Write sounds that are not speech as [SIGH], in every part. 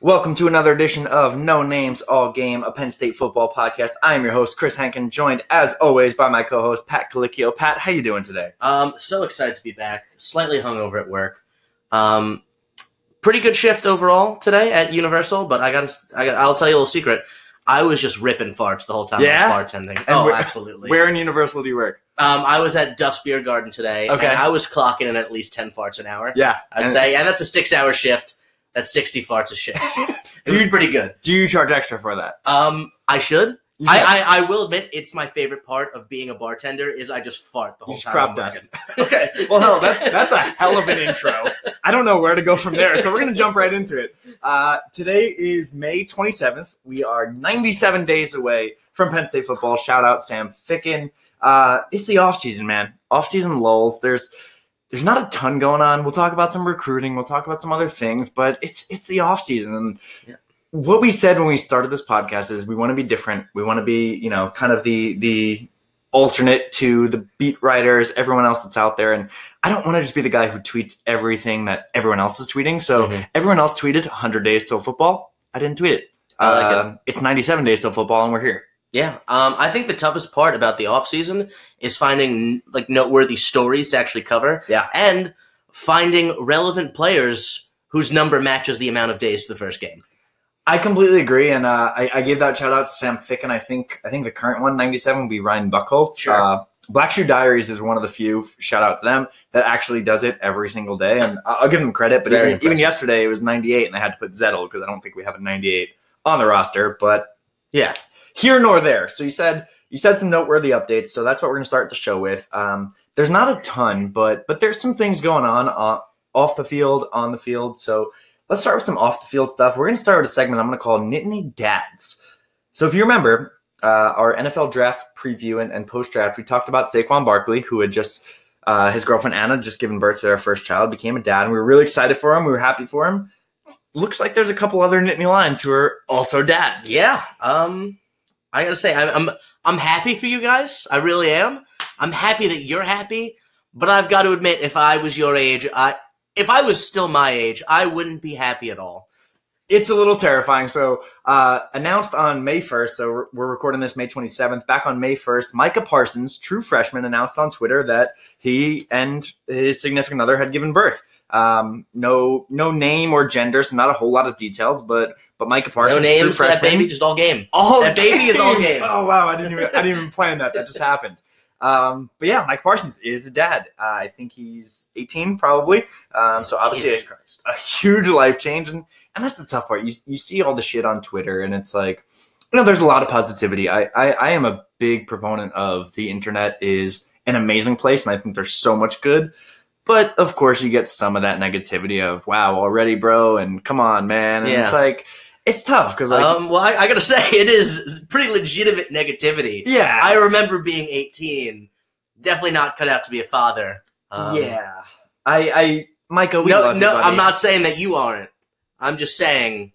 Welcome to another edition of No Names All Game, a Penn State football podcast. I am your host, Chris Hankin, joined as always by my co-host Pat Calicchio. Pat, how you doing today? Um, so excited to be back. Slightly hungover at work. Um, pretty good shift overall today at Universal, but I got I got I'll tell you a little secret. I was just ripping farts the whole time Yeah? I was bartending. And oh, where- absolutely. Where in Universal do you work? Um, I was at Duff's Beer Garden today, Okay. and I was clocking in at least ten farts an hour. Yeah, I'd And say, and that's a six-hour shift. That's sixty farts a shift. it was [LAUGHS] Dude. pretty good. Do you charge extra for that? Um, I should. You should- I, I I will admit it's my favorite part of being a bartender is I just fart the whole just time. crop dust. [LAUGHS] okay. [LAUGHS] Well, hell, that's that's a hell of an intro. I don't know where to go from there, so we're gonna jump right into it. Uh, today is May 27th. We are 97 days away from Penn State football. Shout out Sam Ficken. Uh, it's the off season, man. Off season lulls. There's there's not a ton going on. We'll talk about some recruiting. We'll talk about some other things, but it's it's the off season. And Yeah. what we said when we started this podcast is we want to be different. We want to be, you know, kind of the the alternate to the beat writers, everyone else that's out there. And I don't want to just be the guy who tweets everything that everyone else is tweeting. So Mhm. everyone else tweeted 100 days till football. I didn't tweet it. I like it. Um, It's 97 days till football, and we're here. Yeah, um, I think the toughest part about the off season is finding like noteworthy stories to actually cover. Yeah. and finding relevant players whose number matches the amount of days to the first game. I completely agree, and uh, I, I gave that shout out to Sam Ficken. I think I think the current one, 97, would be Ryan Buchholz. Sure. Uh, Black Shoe Diaries is one of the few. Shout out to them that actually does it every single day, and I'll give them credit. But even, even yesterday, it was 98, and they had to put Zettel because I don't think we have a 98 on the roster. But Yeah, here nor there. So you said you said some noteworthy updates. So that's what we're going to start the show with. Um, there's not a ton, but but there's some things going on uh, off the field, on the field. So let's start with some off the field stuff. We're going to start with a segment I'm going to call Nittany Dads. So if you remember uh, our NFL draft preview and, and post draft, we talked about Saquon Barkley, who had just uh, his girlfriend Anna just given birth to their first child, became a dad, and we were really excited for him. We were happy for him. Looks like there's a couple other Nittany Lions who are also dads. yeah. Um, I gotta say, I'm, I'm I'm happy for you guys. I really am. I'm happy that you're happy. But I've got to admit, if I was your age, I if I was still my age, I wouldn't be happy at all. it's a little terrifying. So, uh, announced on May 1st, so we're- recording this May 27th. Back on May 1st, Micah Parsons, true freshman, announced on Twitter that he and his significant other had given birth. Um, no, no name or gender, so not a whole lot of details, but but Micah Parsons, no true names for that freshman, baby, just all game. all That baby is all game. Oh wow, I didn't even I didn't even plan that. That just [LAUGHS] happened. Um, but yeah, Mike Parsons is a dad. Uh, I think he's 18, probably. Um, so obviously a, a huge life change, and and that's the tough part. You you see all the shit on Twitter, and it's like, you know, there's a lot of positivity. I I, I am a big proponent of the internet is an amazing place, and I think there's so much good. But of course, you get some of that negativity of "Wow, already, bro," and "Come on, man," and Yeah. it's like it's tough because like um, well, I, I gotta [LAUGHS] say, it is pretty legitimate negativity. yeah, I remember being 18, definitely not cut out to be a father. Um, yeah. I, I, Micah, we no, love you, no, buddy. I'm not saying that you aren't. I'm just saying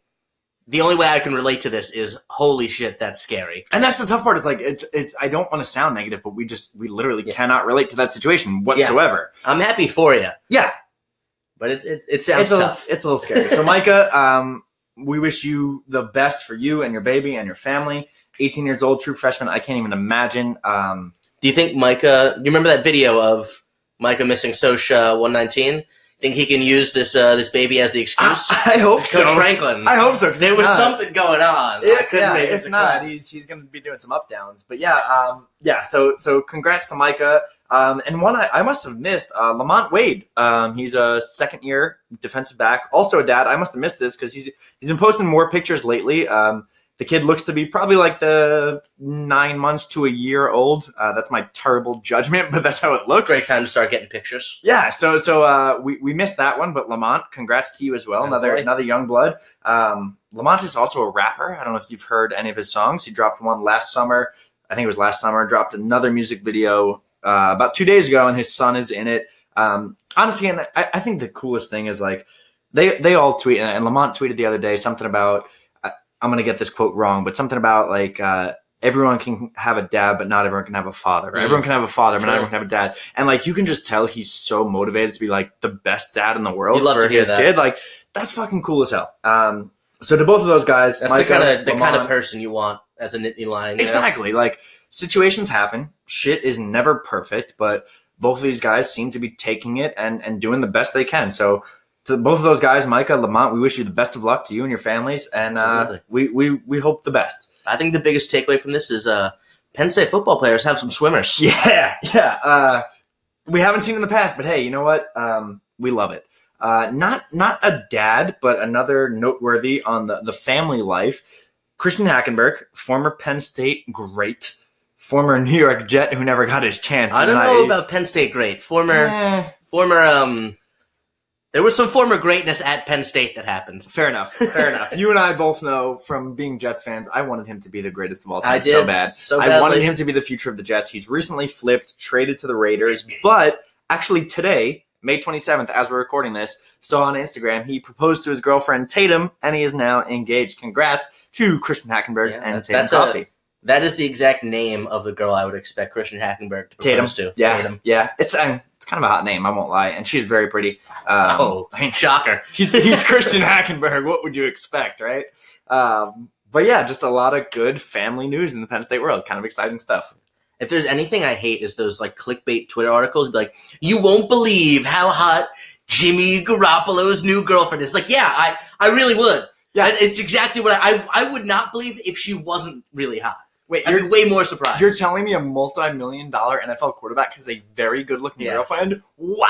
the only way I can relate to this is holy shit, that's scary. And that's the tough part. It's like it's, it's. I don't want to sound negative, but we just, we literally Yeah. cannot relate to that situation whatsoever. I'm happy for you, Yeah, but it it, it sounds it's a, tough. it's a little scary. [LAUGHS] So, Micah, um, we wish you the best for you and your baby and your family. 18 years old, true freshman. I can't even imagine. Um, Do you think Micah? Do you remember that video of Micah missing Sosha 119? Think he can use this uh, this baby as the excuse? I, [LAUGHS] I hope Coach so. Franklin. I hope so. there was not- something going on. I If, couldn't yeah, make if not, class. he's he's going to be doing some up downs. But yeah, um, yeah. So so congrats to Micah. Um, and one I, I must have missed, uh, Lamont Wade. Um, he's a second year defensive back, also a dad. I must have missed this because he's he's been posting more pictures lately. Um, the kid looks to be probably like the nine months to a year old. Uh, that's my terrible judgment, [LAUGHS] but that's how it looks. Great time to start getting pictures. Yeah, so so uh, we we missed that one, but Lamont, congrats to you as well. Oh, another boy. another young blood. Um, Lamont is also a rapper. I don't know if you've heard any of his songs. He dropped one last summer. I think it was last summer. Dropped another music video uh, about two days ago, and his son is in it. Um, honestly, and I, I think the coolest thing is like they they all tweet, and Lamont tweeted the other day something about I, I'm gonna get this quote wrong, but something about like. Uh, Everyone can have a dad, but not everyone can have a father. Mm. Everyone can have a father, but Sure. not everyone can have a dad. And like you can just tell he's so motivated to be like the best dad in the world love for to hear his that. kid. Like that's fucking cool as hell. Um, So to both of those guys, That's Micah, the kind of the kind of person you want as a Nittany Lion. Exactly. Like situations happen. Shit is never perfect, but both of these guys seem to be taking it and and doing the best they can. So to both of those guys, Micah, Lamont, we wish you the best of luck to you and your families, and uh, we we we hope the best. I think the biggest takeaway from this is uh, Penn State football players have some swimmers. [LAUGHS] Yeah, yeah. Uh, we haven't seen in the past, but hey, you know what? Um, we love it. Uh, not not a dad, but another noteworthy on the the family life. Christian Hackenberg, former Penn State great, former New York Jet who never got his chance. I don't know about Penn State great. Former Eh, former um there was some former greatness at Penn State that happened. fair enough. [LAUGHS] Fair enough. You and I both know from being Jets fans, I wanted him to be the greatest of all time I so bad. So I wanted him to be the future of the Jets. He's recently flipped, traded to the Raiders, but actually today, May 27th, as we're recording this, saw on Instagram he proposed to his girlfriend Tatum, and he is now engaged. Congrats to Christian Hackenberg Yeah, and Tatum Coffee. That is the exact name of the girl I would expect Christian Hackenberg to Tatum. to. Yeah, Tatum. yeah. It's um, it's kind of a hot name. I won't lie, and she's very pretty. Um, oh, I mean, shocker. [LAUGHS] he's he's Christian Hackenberg. What would you expect, right? Um, but yeah, just a lot of good family news in the Penn State world. Kind of exciting stuff. If there's anything I hate is those like clickbait Twitter articles be like, you won't believe how hot Jimmy Garoppolo's new girlfriend is. Like, yeah, I, I really would. Yeah. It's exactly what I, I I would not believe if she wasn't really hot. Wait, I'd you're way more surprised. You're telling me a multi-million dollar NFL quarterback has a very good-looking Yeah. girlfriend? Wow.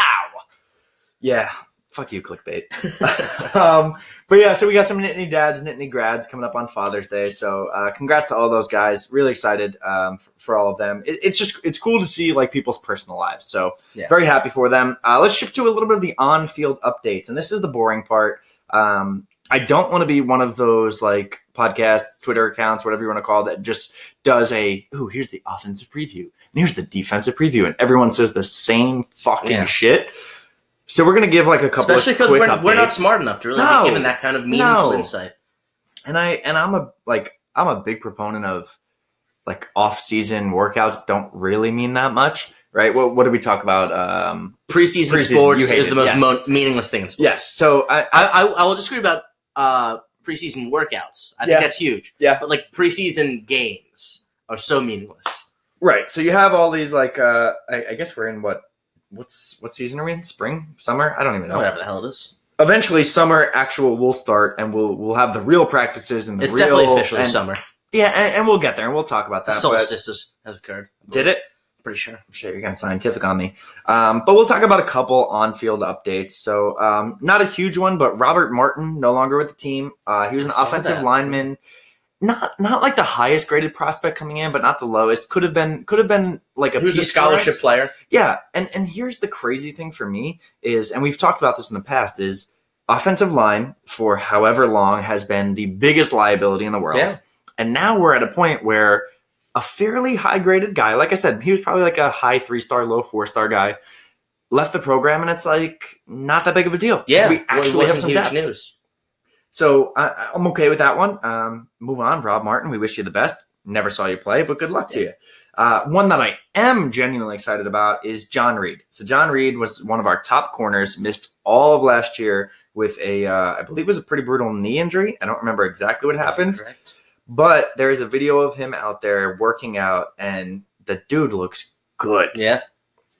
Yeah. Fuck you, clickbait. [LAUGHS] [LAUGHS] um, but yeah, so we got some Nittany dads, Nittany grads coming up on Father's Day. So uh, congrats to all those guys. Really excited um, for, for all of them. It, it's just it's cool to see like people's personal lives. So Yeah. very happy for them. Uh, let's shift to a little bit of the on-field updates, and this is the boring part. Um, I don't want to be one of those like podcasts, Twitter accounts, whatever you want to call it, that just does a oh, here's the offensive preview and here's the defensive preview, and everyone says the same fucking Yeah. shit. So we're gonna give like a couple Especially of because quick we're, we're not smart enough to really No. be given that kind of meaningful No. insight. and I and I'm a like I'm a big proponent of like off-season workouts don't really mean that much, right? What what did we talk about? Um, Preseason, Preseason, sports is the most yes. mo- meaningless thing in sports. yes. So I, I I, I, I will disagree about uh, preseason workouts. I Yeah. think that's huge. Yeah. But like preseason games are so meaningless. right. So you have all these like uh, I, I guess we're in what what's what season are we in? Spring, summer? I don't even know. Whatever the hell it is. eventually summer actual will start and we'll we'll have the real practices and the It's real definitely officially and, summer. yeah and, and we'll get there and we'll talk about that solstice has occurred. did it Pretty sure. shit you're getting scientific on me um, but we'll talk about a couple on-field updates so um, not a huge one but robert martin no longer with the team uh, he was an offensive that. lineman not not like the highest graded prospect coming in but not the lowest could have been could have been like a a scholarship player? Yeah, and and here's the crazy thing for me is, and we've talked about this in the past, is offensive line for however long has been the biggest liability in the world, Yeah. and now we're at a point where a fairly high graded guy, like I said, he was probably like a high three star, low four star guy, left the program, and it's like not that big of a deal. Yeah. we Well, actually have some depth. news. So I, I'm okay with that one. Um, move on, Rob Martin. We wish you the best. Never saw you play, but good luck to you. Uh, one that I am genuinely excited about is John Reid. So John Reid was one of our top corners. Missed all of last year with a, uh, I believe it was a pretty brutal knee injury. I don't remember exactly what happened, Correct. But there is a video of him out there working out, and the dude looks good. Yeah.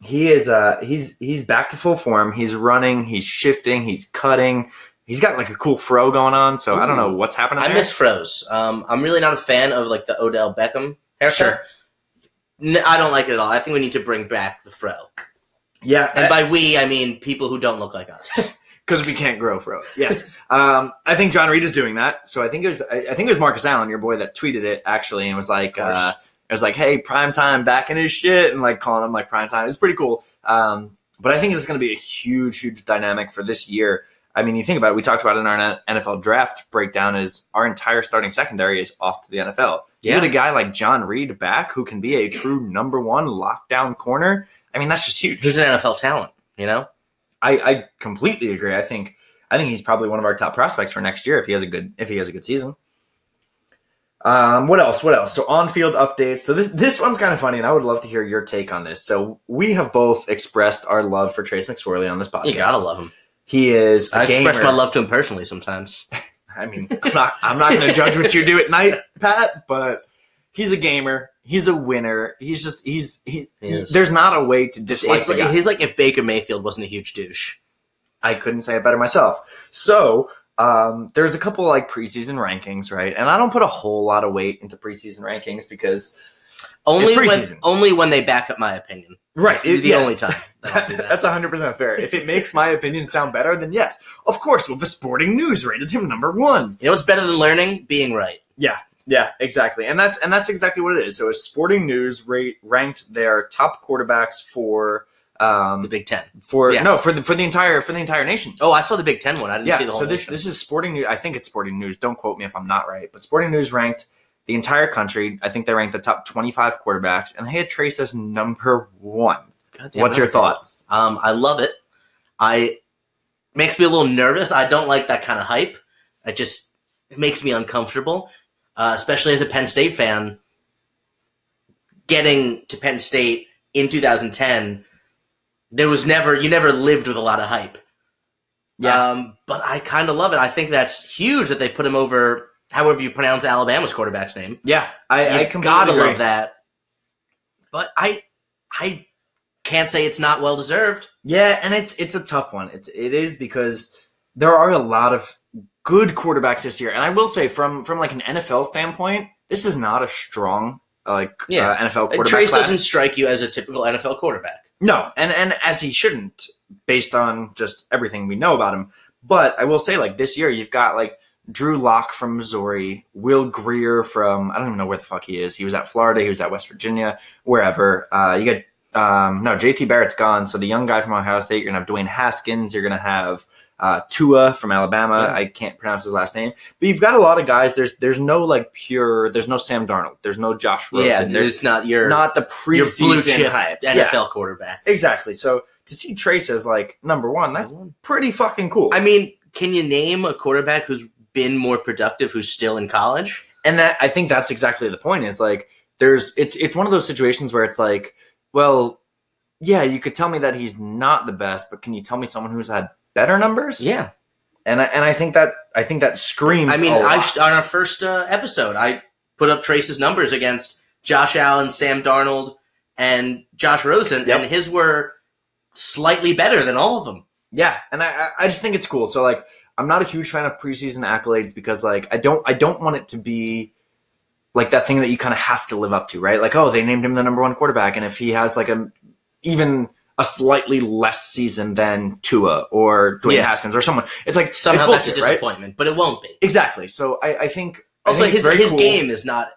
He is. Uh, he's he's back to full form. He's running. He's shifting. He's cutting. He's got like a cool fro going on. So I don't know what's happening. I there. miss froze. Um, I'm really not a fan of like the Odell Beckham haircut. Sure. I don't like it at all. I think we need to bring back the fro. Yeah, And by we, I mean people who don't look like us. [LAUGHS] because we can't grow froze. Yes, um, I think John Reid is doing that. So I think it was I, I think it was Marcus Allen, your boy, that tweeted it actually, and was like, uh, it was like, hey, prime time back in his shit, and like calling him like prime time. It's pretty cool. Um, but I think it's going to be a huge, huge dynamic for this year. I mean, you think about it. We talked about it in our NFL draft breakdown. Is our entire starting secondary is off to the NFL. You Yeah. get a guy like John Reid back who can be a true number one lockdown corner. I mean, that's just huge. Who's an NFL talent? You know. I, I completely agree. I think I think he's probably one of our top prospects for next year if he has a good if he has a good season. Um, what else? What else? So on field updates. So this this one's kind of funny, and I would love to hear your take on this. So we have both expressed our love for Trace McSorley on this podcast. You gotta love him. He is a I gamer. express my love to him personally sometimes. [LAUGHS] I mean, I'm not I'm not going to judge what you do at night, Pat, but he's a gamer. He's a winner. He's just he's he. He there's not a way to dislike It's the like, guy. he's like if Baker Mayfield wasn't a huge douche. I couldn't say it better myself. So um, there's a couple like preseason rankings, right? And I don't put a whole lot of weight into preseason rankings because Only when only when they back up my opinion. right, the yes. only time that [LAUGHS] that. That's 100% fair. If it makes my opinion sound better, then yes. Of course, well, the sporting news rated him number one. you know what's better than learning? Being right. Yeah, exactly. And that's and that's exactly what it is. So, Sporting News rate, ranked their top quarterbacks for The um Big Ten. for Yeah. no for the for the entire for the entire nation. Oh, I saw the Big Ten one. I didn't yeah. see the whole So this nation. this is Sporting News. I think it's Sporting News. Don't quote me if I'm not right. But Sporting News ranked the entire country. I think they ranked the top 25 quarterbacks, and they had Trace as number one. What's your thoughts? Um, I love it. I makes me a little nervous. I don't like that kind of hype. It just it makes me uncomfortable, uh, especially as a Penn State fan. Getting to Penn State in 2010, there was never you never lived with a lot of hype. Yeah. Um, but I kind of love it. I think that's huge that they put him over. However you pronounce Alabama's quarterback's name, Yeah, I, I gotta agree. love that. But I, I can't say it's not well deserved. Yeah, and it's it's a tough one. It's it is because there are a lot of good quarterbacks this year, and I will say from from like an NFL standpoint, this is not a strong like Yeah. uh, NFL quarterback Trace class. doesn't strike you as a typical NFL quarterback. No, and and as he shouldn't, based on just everything we know about him. But I will say, like this year, you've got like Drew Lock from Missouri, Will Grier from I don't even know where the fuck he is. He was at Florida, he was at West Virginia, wherever. Uh, you got um, no JT Barrett's gone, so the young guy from Ohio State. You're gonna have Dwayne Haskins. You're gonna have uh, Tua from Alabama. Yeah. I can't pronounce his last name, but you've got a lot of guys. There's there's no like pure. There's no Sam Darnold. There's no Josh Rosen. yeah, there's it's not your not the your preseason chip hype. NFL Yeah. quarterback. Exactly. So to see Trace as like number one, that's pretty fucking cool. I mean, can you name a quarterback who's been more productive who's still in college? and that I think that's exactly the point. Is like there's it's it's one of those situations where it's like, well, yeah, you could tell me that he's not the best, but can you tell me someone who's had better numbers? Yeah, And I, and I think that I think that screams. I mean, a I lot. on our first uh, episode, I put up Trace's numbers against Josh Allen, Sam Darnold, and Josh Rosen, Yep. and his were slightly better than all of them. Yeah, and I- I just think it's cool. So like I'm not a huge fan of preseason accolades because like I don't I don't want it to be like that thing that you kind of have to live up to, right? Like oh they named him the number one quarterback, and if he has like a even a slightly less season than Tua or Dwayne Yeah. Haskins or someone, it's like Somehow it's bullshit, that's a right? disappointment, but it won't be. Exactly. So I, I think I Also, think his his cool. game is not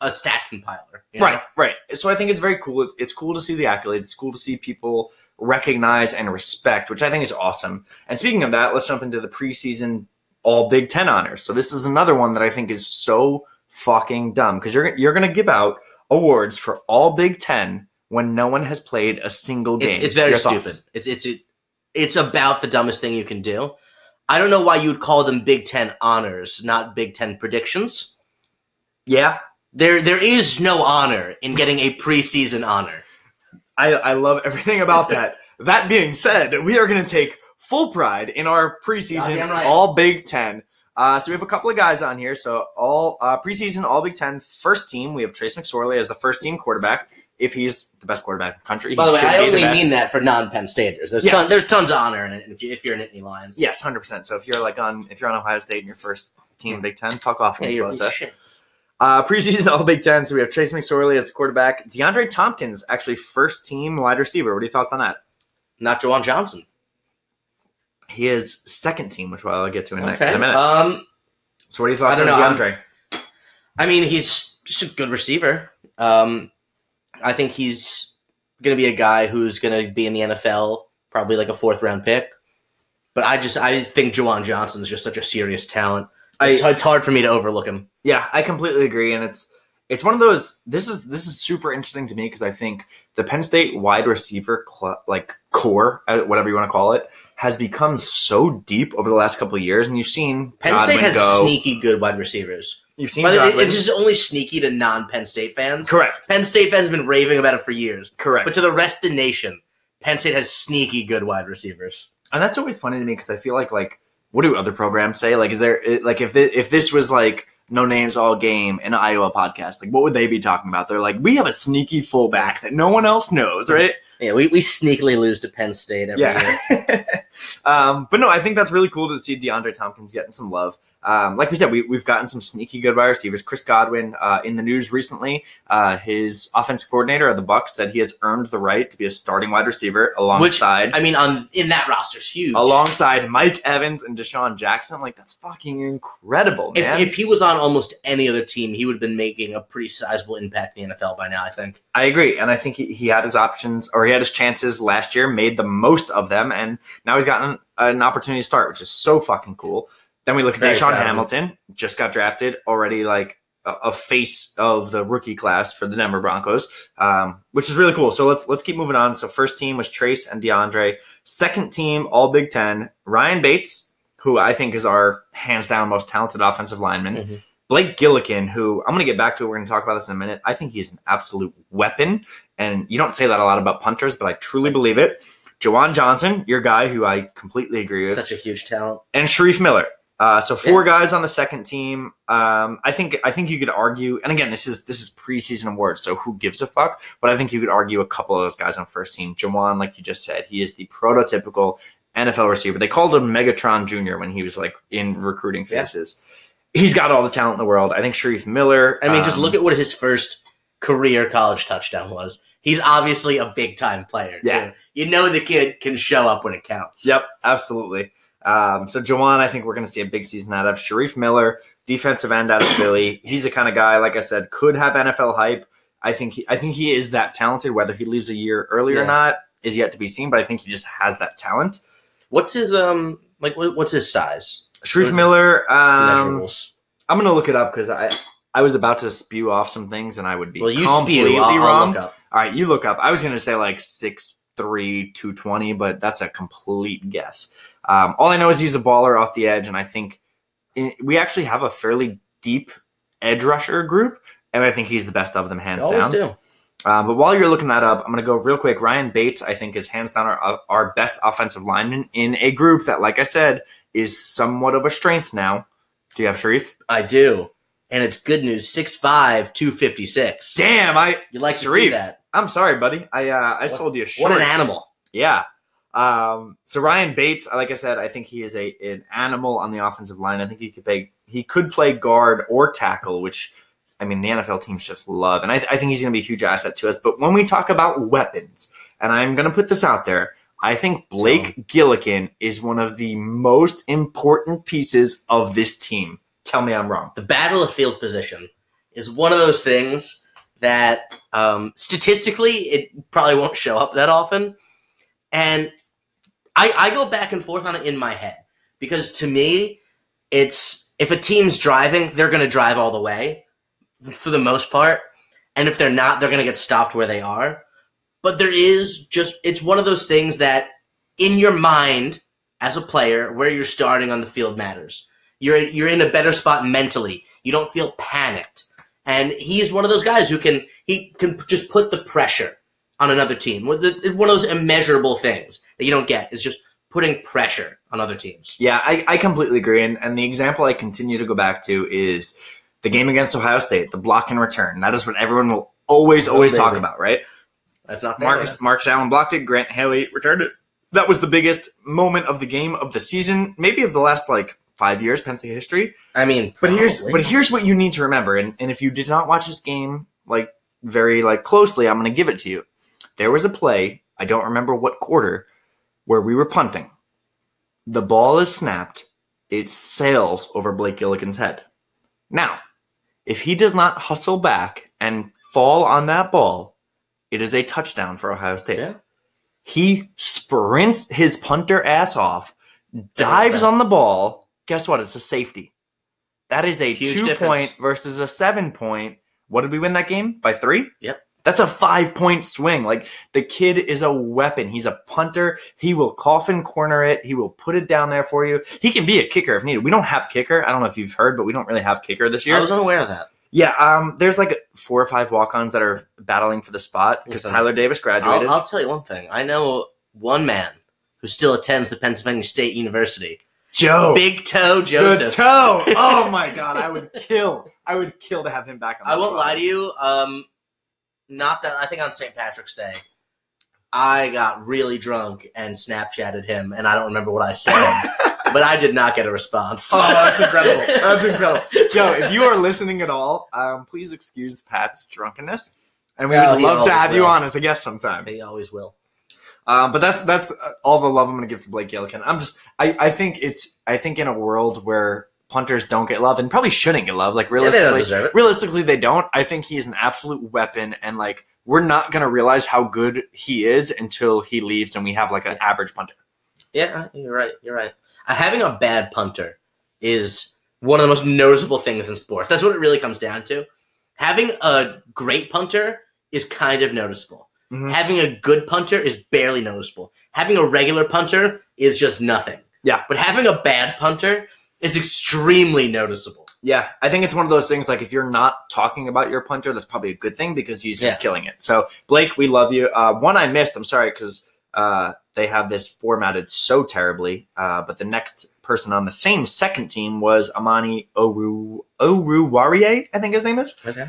a stat compiler, you know? Right, right. So I think it's very cool. It's, it's cool to see the accolades. It's cool to see people recognize and respect, which I think is awesome. And speaking of that, let's jump into the preseason All Big Ten honors. So this is another one that I think is so fucking dumb because you're you're going to give out awards for All Big Ten when no one has played a single It- game. it's very Your stupid. thoughts? It's it's it, it's about the dumbest thing you can do. I don't know why you would call them Big Ten honors, not Big Ten predictions. Yeah, There there is no honor in getting a preseason honor. I, I love everything about that. [LAUGHS] that being said, we are going to take full pride in our preseason right. All Big Ten. Uh, so we have a couple of guys on here. So all uh, preseason All Big Ten first team. We have Trace McSorley as the first team quarterback. If he's the best quarterback in the country, By he the way, I only best. mean that for non-Penn Staters. There's Yes. tons, there's tons of honor in it if, you, if you're an Nittany Lion. Yes, hundred percent. So if you're like on if you're on Ohio State and your first team Big Ten, fuck off, Yeah, you're a piece Bosa. of shit. Uh, preseason [LAUGHS] All Big Ten. So we have Trace McSorley as the quarterback. DeAndre Thompkins actually first team wide receiver. What are your thoughts on that? Not Juwan Johnson. He is second team, which I'll get to in, a- Okay. in a minute. Um, so what are your thoughts on know, I'm- DeAndre? I mean, he's just a good receiver. Um, I think he's going to be a guy who's going to be in the NFL, probably like a fourth round pick. But I just I think Juwan Johnson's just such a serious talent. It's, I, it's hard for me to overlook him. yeah, I completely agree, and it's it's one of those. This is this is super interesting to me because I think the Penn State wide receiver cl- like core, uh, whatever you want to call it, has become so deep over the last couple of years, and you've seen Penn Godwin State has go. sneaky good wide receivers. You've seen But Godwin. it's just only sneaky to non Penn State fans. correct, Penn State fans have been raving about it for years. correct. But to the rest of the nation, Penn State has sneaky good wide receivers. and that's always funny to me because I feel like like what do other programs say? Like, is there like if if this was like no names all game in an Iowa podcast, like what would they be talking about? They're like, we have a sneaky fullback that no one else knows, right? Yeah, we, we sneakily lose to Penn State every year. [LAUGHS] Um, but no, I think that's really cool to see DeAndre Thompkins getting some love. Um, like we said, we, we've gotten some sneaky good wide receivers. Chris Godwin uh, in the news recently, uh, his offensive coordinator of the Bucks said he has earned the right to be a starting wide receiver alongside I mean, on in that roster's huge. alongside Mike Evans and DeSean Jackson. Like that's fucking incredible, If, man. if he was on almost any other team, he would have been making a pretty sizable impact in the NFL by now. I think. I agree, and I think he, he had his options or he had his chances last year, made the most of them, and now he's gotten an opportunity to start, which is so fucking cool. Then we look at DaeSean proud of him. Hamilton, just got drafted, already like a, a face of the rookie class for the Denver Broncos, um, which is really cool. So let's let's keep moving on. So first team was Trace and DeAndre. Second team, all Big Ten, Ryan Bates, who I think is our hands down most talented offensive lineman. Mhm. Blake Gillikin, who I'm going to get back to, we're going to talk about this in a minute. I think he's an absolute weapon. And you don't say that a lot about punters, but I truly believe it. Juwan Johnson, your guy, who I completely agree with, Such a huge talent. and Shareef Miller. Uh, so four guys on the second team. Um, I think I think you could argue, and again, this is this is preseason awards, so who gives a fuck? But I think you could argue a couple of those guys on first team. Juwan, like you just said, he is the prototypical NFL receiver. They called him Megatron Jr. when he was like in recruiting Yeah. phases. He's got all the talent in the world. I think Shareef Miller. I mean, just um, look at what his first career college touchdown was. He's obviously a big time player. Too. Yeah. you know the kid can show up when it counts. Yep, absolutely. Um, so Juwan, I think we're going to see a big season out of Shareef Miller, defensive end out of [CLEARS THROAT] Philly. He's the kind of guy, like I said, could have NFL hype. I think he, I think he is that talented. Whether he leaves a year early or not is yet to be seen. But I think he just has that talent. What's his um like? What's his size? Shareef What- Miller. Um, I'm going to look it up because I I was about to spew off some things and I would be Well, you completely spew. I'll, I'll wrong. up. All right, you look up. I was going to say like six three, two twenty, but that's a complete guess. Um, all I know is he's a baller off the edge, and I think in, we actually have a fairly deep edge rusher group, and I think he's the best of them, hands down. do. Uh, but while you're looking that up, I'm going to go real quick. Ryan Bates, I think, is hands down our, our best offensive lineman in a group that, like I said, is somewhat of a strength now. Do you have Shareef? I do. And it's good news. 6'5", 256. Damn, I. You like to see Shareef. that. I'm sorry, buddy. I uh, I What- sold you a short. What an animal. Yeah. Um, so Ryan Bates, like I said, I think he is a an animal on the offensive line. I think he could play he could play guard or tackle, which I mean the NFL teams just love, and I, I think he's going to be a huge asset to us. But when we talk about weapons, and I'm going to put this out there, I think Blake Gillikin is one of the most important pieces of this team. Tell me I'm wrong. The battle of field position is one of those things that um, statistically it probably won't show up that often. And I, I go back and forth on it in my head because to me, it's if a team's driving, they're going to drive all the way for the most part. And if they're not, they're going to get stopped where they are. But there is just, it's one of those things that in your mind as a player, where you're starting on the field matters. You're, you're in a better spot mentally. You don't feel panicked. And he's one of those guys who can, he can just put the pressure on another team. One of one of those immeasurable things that you don't get is just putting pressure on other teams. Yeah, I, I completely agree. And, and the example I continue to go back to is the game against Ohio State, the block and return. That is what everyone will always, Oh, always talk about, right? That's not. Marcus Marcus Allen blocked it. Grant Haley returned it. That was the biggest moment of the game of the season, maybe of the last like five years, Penn State history. I mean, But here's but here's what you need to remember. And, and if you did not watch this game like very like closely, I'm going to give it to you. There was a play. I don't remember what quarter where we were punting. The ball is snapped. It sails over Blake Gillikin's head. Now, if he does not hustle back and fall on that ball, it is a touchdown for Ohio State. Yeah. He sprints his punter ass off, dives on the ball. Guess what? It's a safety. That is a Huge two difference. point versus a seven point. What did we win that game? By three? Yep. That's a five point swing. Like the kid is a weapon. He's a punter. He will coffin corner it. He will put it down there for you. He can be a kicker if needed. We don't have kicker. I don't know if you've heard, but we don't really have kicker this year. I was unaware of that. yeah, um, there's like four or five walk-ons that are battling for the spot because Listen, Tyler Davis graduated. I'll, I'll tell you one thing. I know one man who still attends the Pennsylvania State University, Joe. Big Toe the Joseph. toe. [LAUGHS] Oh my god, I would kill. I would kill to have him back on. The I won't lie to you. Um, not that I think on St. Patrick's Day, I got really drunk and Snapchatted him, and I don't remember what I said, [LAUGHS] but I did not get a response. Oh, that's incredible. [LAUGHS] That's incredible. Joe, if you are listening at all, um, please excuse Pat's drunkenness. And we No, would love to have you on as a guest sometime. He always will. Um, but that's that's all the love I'm going to give to Blake Gillikin. I'm just I, I think it's I think in a world where punters don't get love and probably shouldn't get love, like Yeah, they don't realistically, realistically they don't. I think he is an absolute weapon, and like we're not going to realize how good he is until he leaves and we have like an average punter. Yeah, you're right. You're right. Uh, having a bad punter is one of the most noticeable things in sports. That's what it really comes down to. Having a great punter is kind of noticeable. Mhm. Having a good punter is barely noticeable. Having a regular punter is just nothing. Yeah. But having a bad punter is extremely noticeable. Yeah, I think it's one of those things like if you're not talking about your punter, that's probably a good thing because he's just Yeah. killing it. So Blake, we love you. Uh, one I missed. I'm sorry because uh, they have this formatted so terribly. Uh, but the next person on the same second team was Amani Oru Oruwariye, I think his name is. Okay.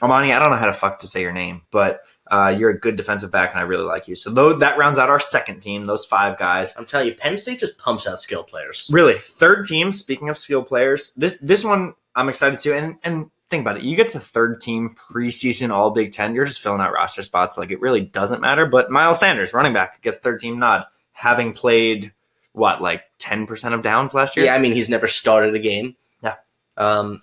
Amani, I don't know how to fuck to say your name, but uh, you're a good defensive back, and I really like you. So though that rounds out our second team, those five guys. I'm telling you, Penn State just pumps out skill players. Really, third team. Speaking of skill players, this this one I'm excited to. And and think about it, you get to third team preseason All Big Ten, you're just filling out roster spots. Like it really doesn't matter. But Miles Sanders, running back, gets third team nod, having played what like ten percent of downs last year. Yeah, I mean, he's never started a game. Yeah. Um,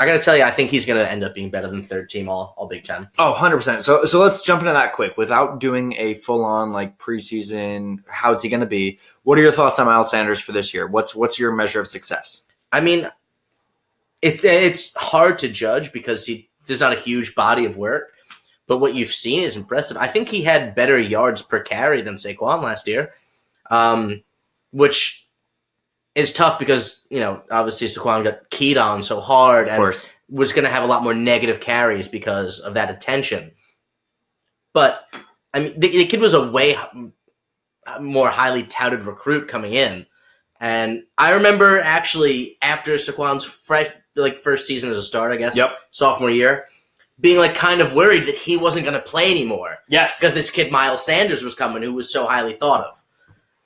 I got to tell you, I think he's going to end up being better than third team all, all Big Ten. Oh, 100%. So so let's jump into that quick without doing a full on like preseason how's he going to be? What are your thoughts on Miles Sanders for this year? What's what's your measure of success? I mean, it's it's hard to judge because he, there's not a huge body of work, but what you've seen is impressive. I think he had better yards per carry than Saquon last year, um, which is tough because you know obviously Saquon got keyed on so hard Of and course. was going to have a lot more negative carries because of that attention. But I mean, the, the kid was a way more highly touted recruit coming in, and I remember actually after Saquon's fresh, like first season as a start, I guess, Yep. sophomore year, being like kind of worried that he wasn't going to play anymore Yes. because this kid Miles Sanders was coming, who was so highly thought of,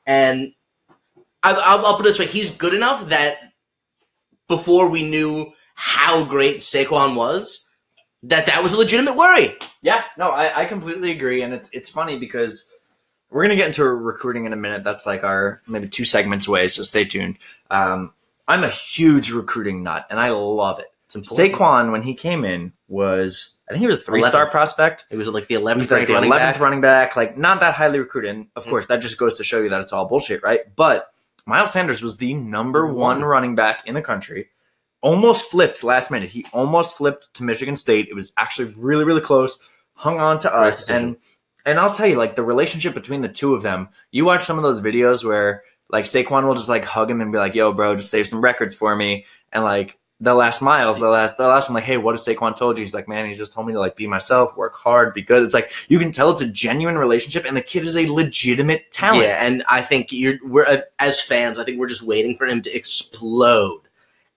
and I, I'll, I'll put it this way: he's good enough that before we knew how great Saquon was, that that was a legitimate worry. Yeah, no, I, I completely agree, and it's it's funny because we're gonna get into recruiting in a minute. That's like our maybe two segments away, so stay tuned. Um, I'm a huge recruiting nut, and I love it. Saquon, when he came in, was I think he was a three star prospect. It was like the He eleventh was like the running eleventh back. running back, like not that highly recruited. And of Mm. course, that just goes to show you that it's all bullshit, right? But Miles Sanders was the number one running back in the country. Almost flipped last minute. He almost flipped to Michigan State. It was actually really, really close. Hung on to Great us, decision. and and I'll tell you, like the relationship between the two of them. You watch some of those videos where like Saquon will just like hug him and be like, "Yo, bro, just save some records for me," and like the last miles, the last, the last one, like, hey, what has Saquon told you? He's like, man, he just told me to like be myself, work hard, be good. It's like you can tell it's a genuine relationship, and the kid is a legitimate talent. Yeah, and I think you're we're uh, as fans. I think we're just waiting for him to explode,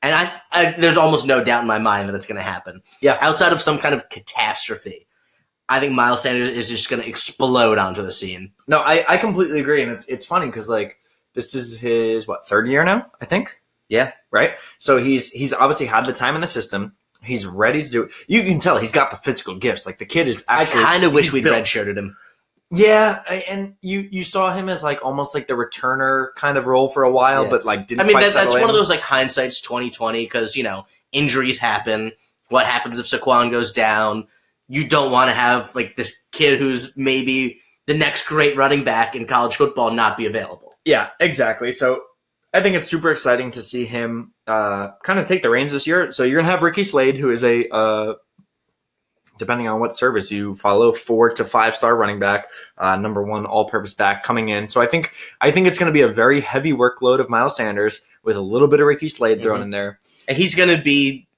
and I, I there's almost no doubt in my mind that it's going to happen. Yeah. outside of some kind of catastrophe, I think Miles Sanders is just going to explode onto the scene. no, I, I completely agree, and it's it's funny because like this is his what third year now, I think. Yeah. Right. So he's he's obviously had the time in the system. He's ready to do it. You can tell he's got the physical gifts. Like the kid is actually. I kind of wish we'd built. redshirted him. Yeah, and you you saw him as like almost like the returner kind of role for a while, Yeah. but like didn't. I mean, that, that's settle one of those like hindsight's twenty twenty because you know injuries happen. What happens if Saquon goes down? You don't want to have like this kid who's maybe the next great running back in college football not be available. Yeah, exactly. So I think it's super exciting to see him uh, kind of take the reins this year. So you're gonna have Ricky Slade, who is a uh, depending on what service you follow, four to five star running back, uh, number one all purpose back coming in. So I think I think it's gonna be a very heavy workload of Miles Sanders with a little bit of Ricky Slade thrown Mhm. in there. And he's going to be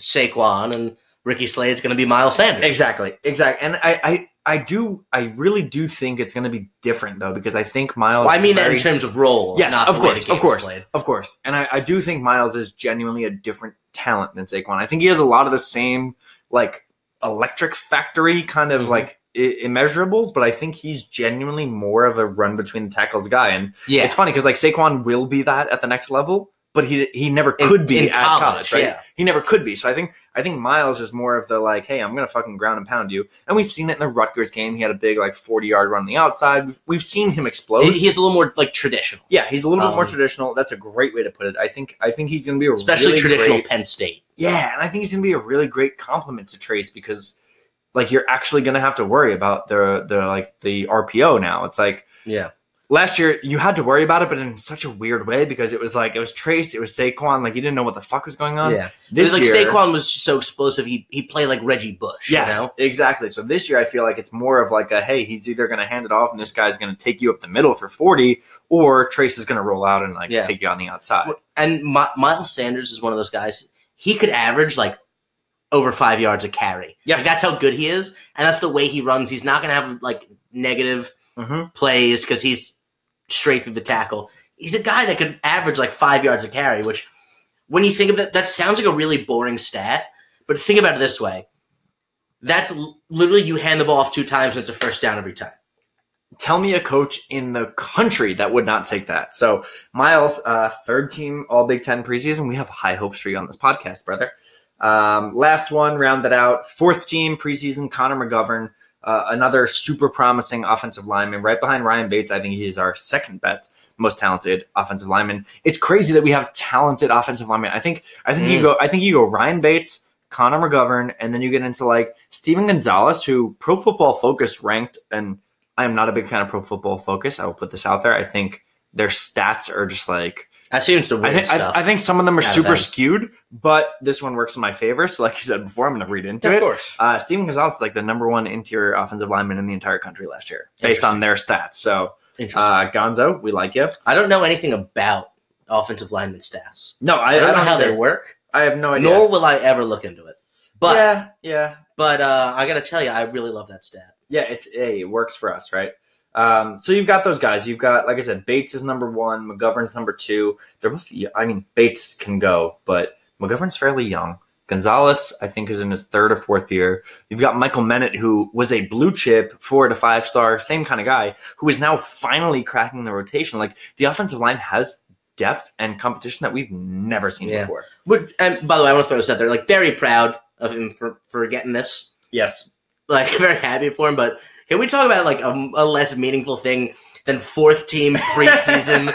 Saquon, and Ricky Slade's going to be Miles Sanders. Exactly, exactly. And I, I I do. I really do think it's going to be different though, because I think Miles. Well, I mean that very- in terms of role. Yes, not of course, of course, of course. And I, I do think Miles is genuinely a different talent than Saquon. I think he has a lot of the same like electric factory kind of Mhm. like immeasurables, but I think he's genuinely more of a run between the tackles guy. And Yeah, it's funny because like Saquon will be that at the next level, but he he never In- could be in at college, college, right? yeah. He never could be. So I think I think Miles is more of the like, hey, I'm gonna fucking ground and pound you. And we've seen it in the Rutgers game. He had a big like 40 yard run on the outside. We've, we've seen him explode. He's a little more like traditional, Yeah, he's a little bit more Um, traditional. That's a great way to put it. I think I think he's going to be a especially really traditional great- Penn State. yeah, and I think he's to be a really great compliment to Trace because like you're actually going to have to worry about the the like the RPO now. It's like Yeah, last year you had to worry about it, but in such a weird way because it was like it was Trace, it was Saquon, like you didn't know what the fuck was going on. yeah. This Because like year, Saquon was so explosive, he he played like Reggie Bush. Yes, you know? exactly. So this year, I feel like it's more of like a hey, he's either going to hand it off and this guy's going to take you up the middle for forty, or Trace is going to roll out and like Yeah. take you on the outside. And Mi- Miles Sanders is one of those guys. He could average like over five yards a carry. Yes. Like, that's how good he is, and that's the way he runs. He's not going to have like negative Mm-hmm. plays because he's straight through the tackle. He's a guy that could average like five yards a carry, which when you think of it, that sounds like a really boring stat. But think about it this way: that's literally you hand the ball off two times and it's a first down every time. tell me a coach in the country that would not take that. So Miles, uh, third team All Big Ten preseason. We have high hopes for you on this podcast, brother. Um, last one, rounded out. Fourth team preseason, Connor McGovern, uh, another super promising offensive lineman, right behind Ryan Bates. I think he's our second best, most talented offensive lineman. It's crazy that we have talented offensive linemen. I think I think you Mm. go I think you go Ryan Bates, Connor McGovern, and then you get into like Steven Gonzalez, who Pro Football Focus ranked and I am not a big fan of Pro Football Focus. I will put this out there. I think their stats are just like That seems to I weird think stuff. I, I think some of them are super them. skewed, but this one works in my favor. So, like you said before, I'm going to read into of it. Of course. Uh, Steven Gonzalez is like the number one interior offensive lineman in the entire country last year, based on their stats. So, uh, Gonzo, we like you. I don't know anything about offensive lineman stats. No, I, I don't know how they work, I have no idea. nor will I ever look into it. But yeah, yeah, but uh, I got to tell you, I really love that stat. yeah. It's hey, it works for us, right? Um, so you've got those guys. You've got, like I said, Bates is number one, McGovern's number two. They're both. I mean, Bates can go, but McGovern's fairly young. Gonzalez, I think, is in his third or fourth year. You've got Michael Menet, who was a blue chip, four to five star, same kind of guy, who is now finally cracking the rotation. Like the offensive line has depth and competition that we've never seen Yeah. before. But, and by the way, I want to throw this out there. Like, very proud of him for for getting this. Yes. Like, [LAUGHS] very happy for him. But can we talk about like a, a less meaningful thing than fourth team preseason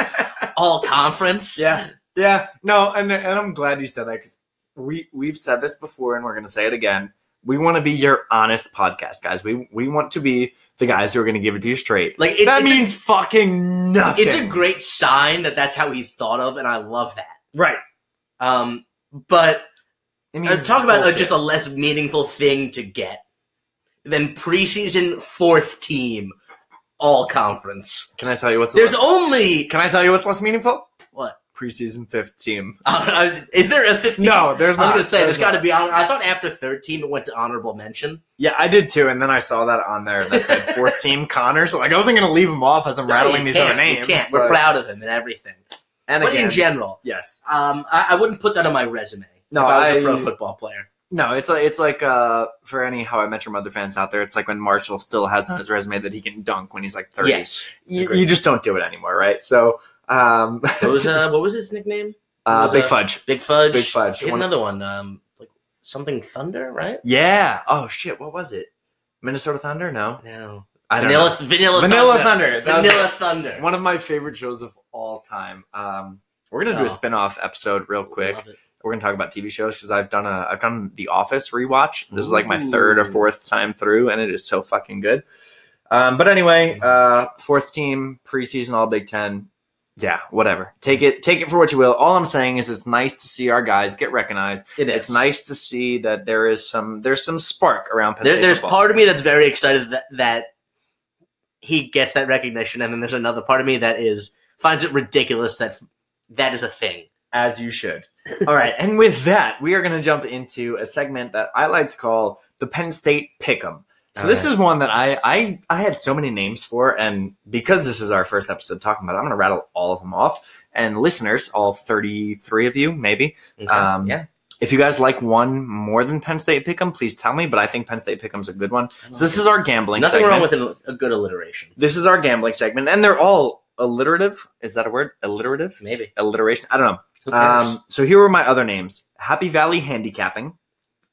[LAUGHS] all conference? Yeah, yeah, no, and and I'm glad you said that because we we've said this before and we're gonna say it again. We want to be your honest podcast, guys. We we want to be the guys who are gonna give it to you straight. Like it, that means fucking nothing. it's a great sign that that's how he's thought of, and I love that. right. Um, but It uh, means talk about uh, just a less meaningful thing to get than preseason fourth team all conference. Can I tell you what's There's less, only Can I tell you what's less meaningful? what? Preseason fifth team. Uh, is there a 15? No, there's I was not. gonna say there's There's got to be. I thought after third team it went to honorable mention. Yeah, I did too, and then I saw that on there that said fourth [LAUGHS] team Connor. So like, I wasn't gonna leave him off as I'm No, rattling these other names. Can't. We're proud of him and everything. And but again, in general, yes, um, I, I wouldn't put that on my resume. No, if I was a I- pro football player. No, it's like it's like uh for any How I Met Your Mother fans out there, it's like when Marshall still has on his resume that he can dunk when he's like thirty. Yes. you, you just don't do it anymore, right? So, um, What was uh, [LAUGHS] what was his nickname? uh, was Big that? Fudge, Big Fudge. Big Fudge. One- another one. Um, like something Thunder, right? yeah. Oh shit, what was it? Minnesota Thunder? No, No. I don't Vanilla, know. Vanilla, Vanilla Thunder. Thunder. Vanilla Thunder. one of my favorite shows of all time. Um, we're gonna do Oh. a spin-off episode real quick. We're gonna talk about TV shows because I've done a I've done The Office rewatch. This is like my third or fourth time through, and it is so fucking good. Um, but anyway, uh, fourth team preseason All Big Ten. Yeah, whatever. Take it take it for what you will. All I'm saying is it's nice to see our guys get recognized. It is. It's nice to see that there is some there's some spark around Penn There, there's part of me that's very excited that that he gets that recognition, and then there's another part of me that is finds it ridiculous that that is a thing. as you should. All right, and with that, we are going to jump into a segment that I like to call the Penn State Pick'em. So this is one that I, I I had so many names for, and because this is our first episode talking about it, I'm going to rattle all of them off. And listeners, all 33 of you, maybe, Okay. um, yeah. if you guys like one more than Penn State Pick'em, please tell me. But I think Penn State Pick'em's a good one. So this is our gambling. nothing segment. wrong with an, a good alliteration. this is our gambling segment, and they're all alliterative. Is that a word? Alliterative? Maybe. Alliteration? I don't know. Um, so here were my other names: Happy Valley Handicapping,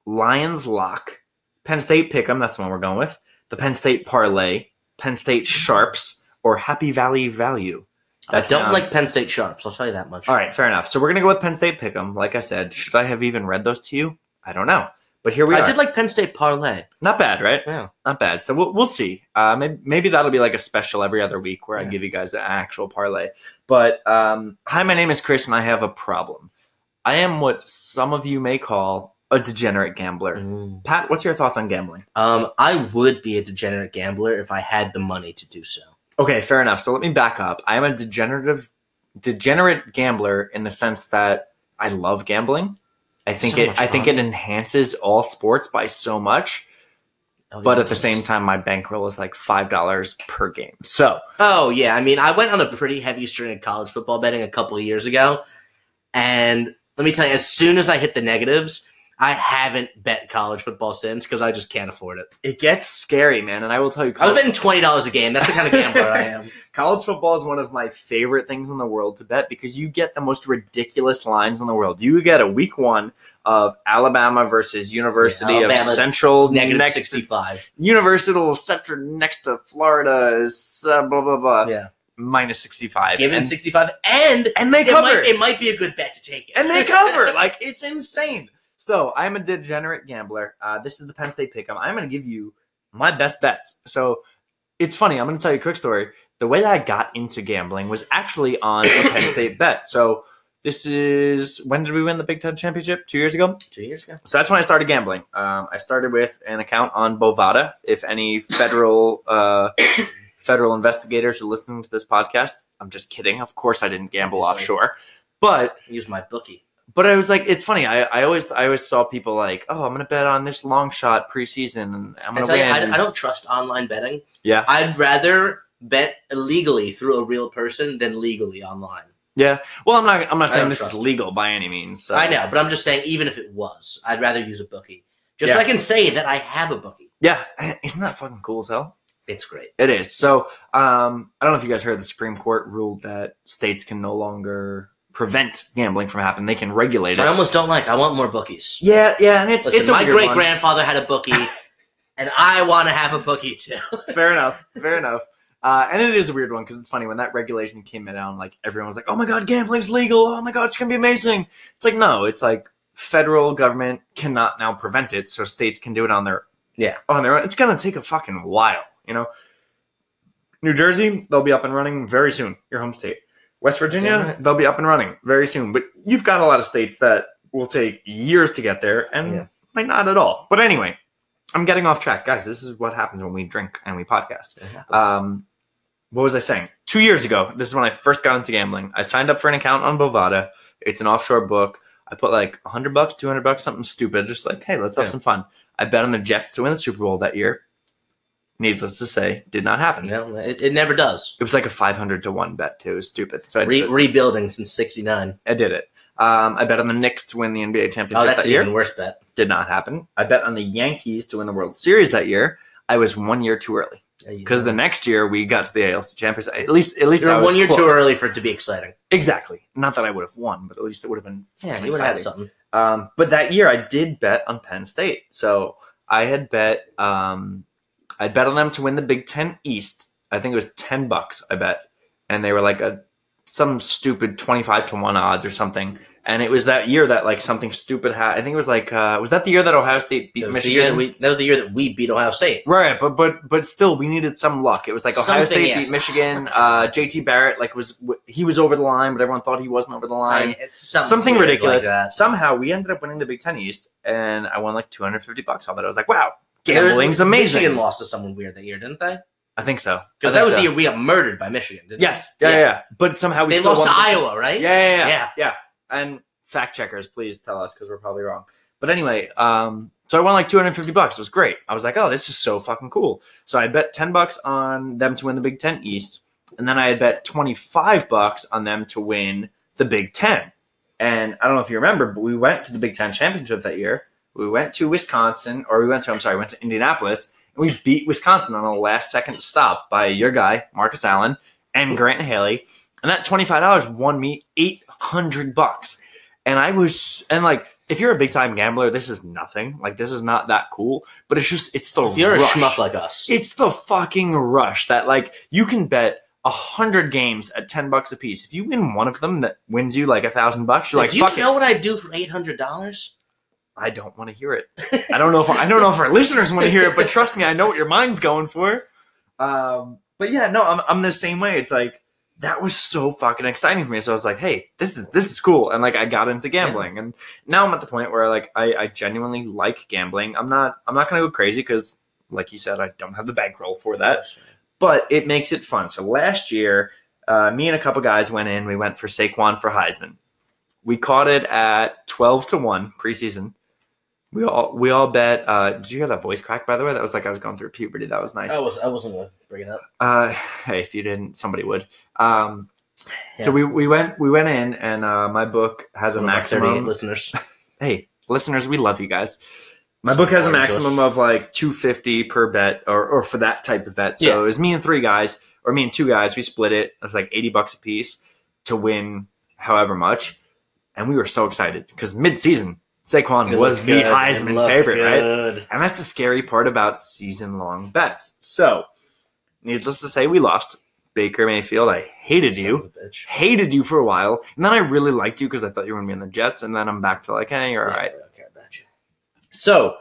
Lions Lock, Penn State Pick'em. That's the one we're going with. The Penn State Parlay, Penn State Sharps, or Happy Valley Value. I don't sounds- like Penn State Sharps. I'll tell you that much. All right, fair enough. So we're gonna go with Penn State Pick'em. Like I said, should I have even read those to you? I don't know, but here we I are. I did like Penn State Parlay. Not bad, right? Yeah. Not bad. So we'll we'll see. Uh, maybe, maybe that'll be like a special every other week where I give you guys an actual parlay. But um, hi, my name is Chris, and I have a problem. I am what some of you may call a degenerate gambler. Mm. Pat, what's your thoughts on gambling? Um, I would be a degenerate gambler if I had the money to do so. Okay, fair enough. So let me back up. I am a degenerative, degenerate gambler in the sense that I love gambling. I think So it. I think it enhances all sports by so much. Oh, But at the same time, my bankroll is like five dollars per game. So Oh yeah, I mean, I went on a pretty heavy string of college football betting a couple of years ago, and let me tell you, as soon as I hit the negatives, I haven't bet college football since because I just can't afford it. it gets scary, man. And I will tell you, I was betting twenty dollars a game. That's the kind of gambler I am. [LAUGHS] College football is one of my favorite things in the world to bet because you get the most ridiculous lines in the world. You get a week one of Alabama versus University Yeah, of Central Negative next sixty-five. University of Central next to Florida is uh, blah blah blah Yeah, minus sixty five. given and, sixty-five, and and they cover might, it might be a good bet to take it. and they cover [LAUGHS] like it's insane. So I'm a degenerate gambler. Uh, this is the Penn State pick. I'm going to give you my best bets. So it's funny. I'm going to tell you a quick story. The way that I got into gambling was actually on a Penn [COUGHS] State bet. So this is when did we win the Big Ten championship? Two years ago. two years ago. So that's when I started gambling. Um, I started with an account on Bovada. If any federal uh, [COUGHS] federal investigators are listening to this podcast, I'm just kidding. Of course, I didn't gamble Obviously. offshore, but Use my bookie. But I was like, it's funny. I, I always I always saw people like, oh, I'm gonna bet on this long shot preseason, and I'm gonna tell you. I, I don't trust online betting. Yeah. I'd rather bet illegally through a real person than legally online. yeah. Well, I'm not. I'm not I saying this is legal by any means. So. I know, but I'm just saying, even if it was, I'd rather use a bookie. Just so I can say that I have a bookie. Yeah. Isn't that fucking cool as hell? It's great. It is. So um, I don't know if you guys heard the Supreme Court ruled that states can no longer prevent gambling from happening. They can regulate it. I almost don't like. I want more bookies. Yeah, yeah, and it's Listen, it's a my great grandfather had a bookie, [LAUGHS] and I want to have a bookie too. fair enough. Fair enough. Uh, and it is a weird one because it's funny when that regulation came down, like everyone was like, "Oh my god, gambling's legal! Oh my god, it's gonna be amazing!" It's like no, it's like federal government cannot now prevent it, so states can do it on their Yeah. on their own. It's gonna take a fucking while, you know. New Jersey, they'll be up and running very soon. Your home state, West Virginia, they'll be up and running very soon. But you've got a lot of states that will take years to get there, and Yeah. might not at all. But anyway, I'm getting off track, guys. This is what happens when we drink and we podcast. Um, what was I saying? Two years ago, this is when I first got into gambling. I signed up for an account on Bovada. It's an offshore book. I put like 100 bucks, 200 bucks, something stupid, just like, hey, let's have Yeah. some fun. I bet on the Jets to win the Super Bowl that year. Needless to say, did not happen. no, it, it never does. It was like a 500 to 1 bet, too. It was stupid. So I, Re- did, rebuilding since '69. I did it. Um, I bet on the Knicks to win the NBA championship Oh, that's that an year. even worse bet. Did not happen. I bet on the Yankees to win the World Series that year. I was one year too early because the next year we got to the ALC championship. At least, at least I you're was one year close. too early for it to be exciting. Exactly. Not that I would have won, but at least it would have been. Yeah, you would have had something. Um, but that year I did bet on Penn State. So I had bet. Um, I bet on them to win the Big Ten East. I think it was ten bucks. I bet, and they were like a some stupid twenty five to one odds or something. And it was that year that like something stupid happened. I think it was like uh, was that the year that Ohio State beat That was, the year Michigan? that, we, that was the year that we beat Ohio State. Right, but but but still, we needed some luck. It was like Ohio Something, State yes. beat Michigan. Uh, JT Barrett like was he was over the line, but everyone thought he wasn't over the line. I- it's something, Something ridiculous. Like. Somehow we ended up winning the Big Ten East, and I won like two hundred fifty bucks on that. I was like, wow, gambling's amazing. Michigan lost to someone weird that year, didn't they? I think so. Because that was so. the year we got murdered by Michigan. Didn't Yes, they? yeah, yeah, yeah. But somehow we They lost to won the Big- Iowa, right? Yeah, yeah, yeah, Yeah. yeah. And fact checkers, please tell us because we're probably wrong. But anyway, um, So I won like 250 bucks. It was great. I was like, oh, this is so fucking cool. So I bet 10 bucks on them to win the Big Ten East. And then I had bet 25 bucks on them to win the Big Ten. And I don't know if you remember, but we went to the Big Ten championship that year. We went to Wisconsin, or we went to, I'm sorry, we went to Indianapolis, and we beat Wisconsin on the last second stop by your guy, Marcus Allen, and Grant Haley. And that $25 won me 800 bucks. And I was, and like, if you're a big time gambler, this is nothing. Like, this is not that cool, but it's just, it's the If you're rush. a schmuck like us, It's the fucking rush that like you can bet a hundred games at ten bucks a piece. If you win one of them that wins you like a thousand bucks, you're like, do you know it. what I'd do for eight hundred dollars? I don't want to hear it. I don't know if I don't know if our listeners want to hear it, but trust me, I know what your mind's going for. Um, but yeah, no, I'm I'm the same way. It's like that was so fucking exciting for me. So I was like, hey, this is this is cool, and like I got into gambling, and now I'm at the point where like I, I genuinely like gambling. I'm not I'm not gonna go crazy because, like you said, I don't have the bankroll for that. but it makes it fun. So last year, uh, me and a couple guys went in. We went for Saquon for Heisman. We caught it at twelve to one preseason. We all we all bet. Uh, did you hear that voice crack? By the way, that was like I was going through puberty. That was nice. I was I wasn't gonna bring it up. Uh, hey, if you didn't, somebody would. Um, Yeah. So we, we went we went in, and uh, my book has a One of our 38 maximum. listeners. [LAUGHS] Hey, listeners, we love you guys. My book has a maximum of like 250 per bet or, or for that type of bet. So Yeah. it was me and three guys, or me and two guys. We split it. It was like 80 bucks a piece to win however much. And we were so excited because mid season, Saquon It was the good. Heisman favorite, right? And that's the scary part about season long bets. So, needless to say, we lost. Baker Mayfield, I hated Son you hated you for a while, and then I really liked you because I thought you were gonna be in the Jets, and then I'm back to like, hey, you're all Yeah, right. I don't care about you. So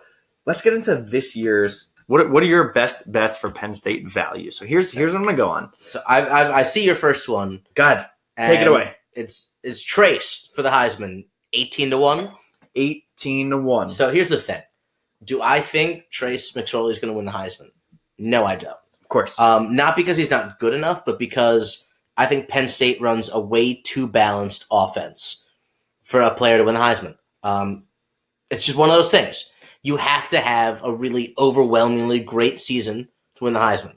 let's get into this year's. What are, what are your best bets for Penn State value? So here's here's what I'm gonna go on. So I, I I see your first one. God, take it away. It's it's Trace for the Heisman, eighteen to one. Eighteen to one. So here's the thing: Do I think Trace McSorley is going to win the Heisman? No, I don't. of course, Um, not because he's not good enough, but because I think Penn State runs a way too balanced offense for a player to win the Heisman. Um, it's just one of those things. You have to have a really overwhelmingly great season to win the Heisman.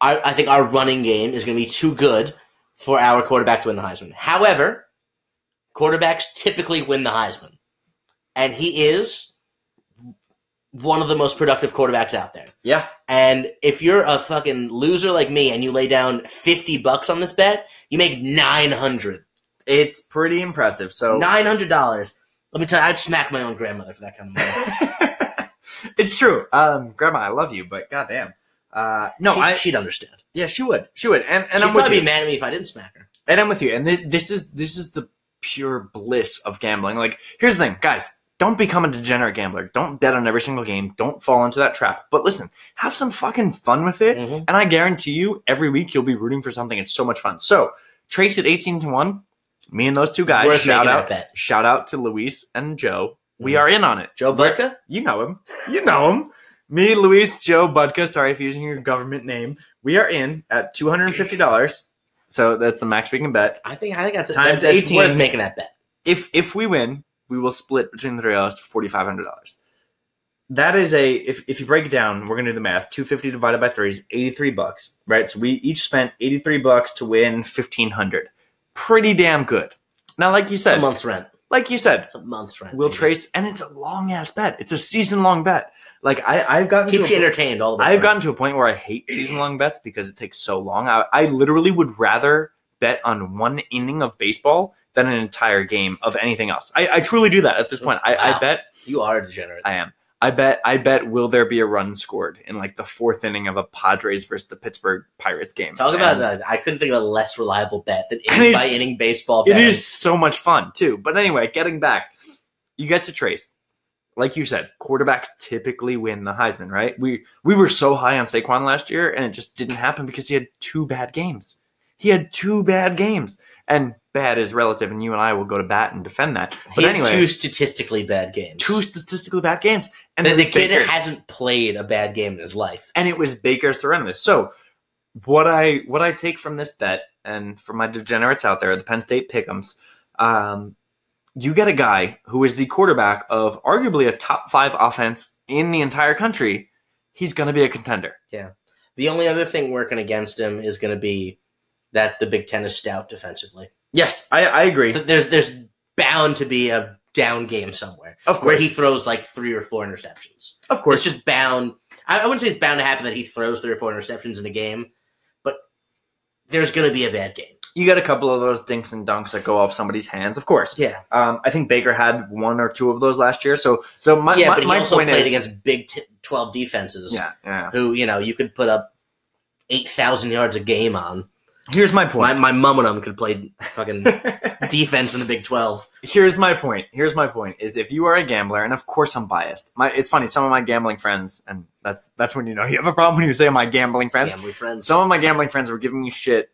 I, I think our running game is going to be too good for our quarterback to win the Heisman. However, quarterbacks typically win the Heisman, and he is one of the most productive quarterbacks out there. yeah, And if you're a fucking loser like me and you lay down 50 bucks on this bet, you make 900. it's pretty impressive. So $900. Let me tell you, I'd smack my own grandmother for that kind of money. [LAUGHS] it's true. Um, Grandma, I love you, but goddamn. Uh, no, she, I she'd understand. yeah, she would, she would, and and she'd I'm with probably be mad at me if I didn't smack her. And I'm with you. And th- this is this is the pure bliss of gambling. Like, here's the thing, guys. Don't become a degenerate gambler. Don't bet on every single game. Don't fall into that trap. But listen, have some fucking fun with it. Mhm. And I guarantee you, every week you'll be rooting for something. It's so much fun. So, Trace at 18 to 1. Me and those two guys. Worth shout out. bet. Shout out to Luis and Joe. We Mhm. are in on it. Joe Burka? You know him. You know him. Me, Luis, Joe, Budka. Sorry if you're using your government name. We are in at $250. So that's the max we can bet. I think I think that's, Times that's, that's 18. worth making that bet. if if we win, we will split between the three of us forty five hundred dollars. That is a if if you break it down, we're gonna do the math. Two fifty divided by three is eighty three bucks, right? So we each spent eighty three bucks to win fifteen hundred. Pretty damn good. Now, like you It's a said, month's rent. like you said, It's a month's rent. we'll baby. trace, and it's a long ass bet. It's a season long bet. Like I I've gotten to Keeps a you po- entertained all the way. I've gotten to a point where I hate season long bets because it takes so long. I, I literally would rather bet on one inning of baseball than an entire game of anything else. I, I truly do that at this point. I, I bet You are a degenerate. I am. I bet I bet will there be a run scored in like the fourth inning of a Padres versus the Pittsburgh Pirates game. Talk about And that. I couldn't think of a less reliable bet than inning by inning baseball It is so much fun too. But anyway, getting back, you get to trace. Like you said, quarterbacks typically win the Heisman, right? We we were so high on Saquon last year, and it just didn't happen because he had two bad games. He had two bad games, and bad is relative, and you and I will go to bat and defend that. But He had anyway, two statistically bad games. two statistically bad games, and the, the kid hasn't played a bad game in his life. and it was Baker surrender. So what I what I take from this bet, and for my degenerates out there, the Penn State pickums, um, you get a guy who is the quarterback of arguably a top five offense in the entire country. He's going to be a contender. Yeah. The only other thing working against him is going to be that the Big Ten is stout defensively. Yes, I, I agree. So there's there's bound to be a down game somewhere of course. where he throws like three or four interceptions. of course, It's just bound. I, I wouldn't say it's bound to happen that he throws three or four interceptions in a game, but there's going to be a bad game. You get a couple of those dinks and dunks that go off somebody's hands. Of course, Yeah, um, I think Baker had one or two of those last year. So, so my, yeah, my, but he my also point played is, against Big T- Twelve defenses. yeah, yeah. who you know you could put up eight thousand yards a game on. Here's my My point. my mum and them could play fucking [LAUGHS] defense in the Big Twelve. Here's my point. Here's my point is if you are a gambler, and of course I'm biased. My it's funny, some of my gambling friends, and that's that's when you know you have a problem when you say my gambling friends. Family friends. Some of my gambling friends were giving me shit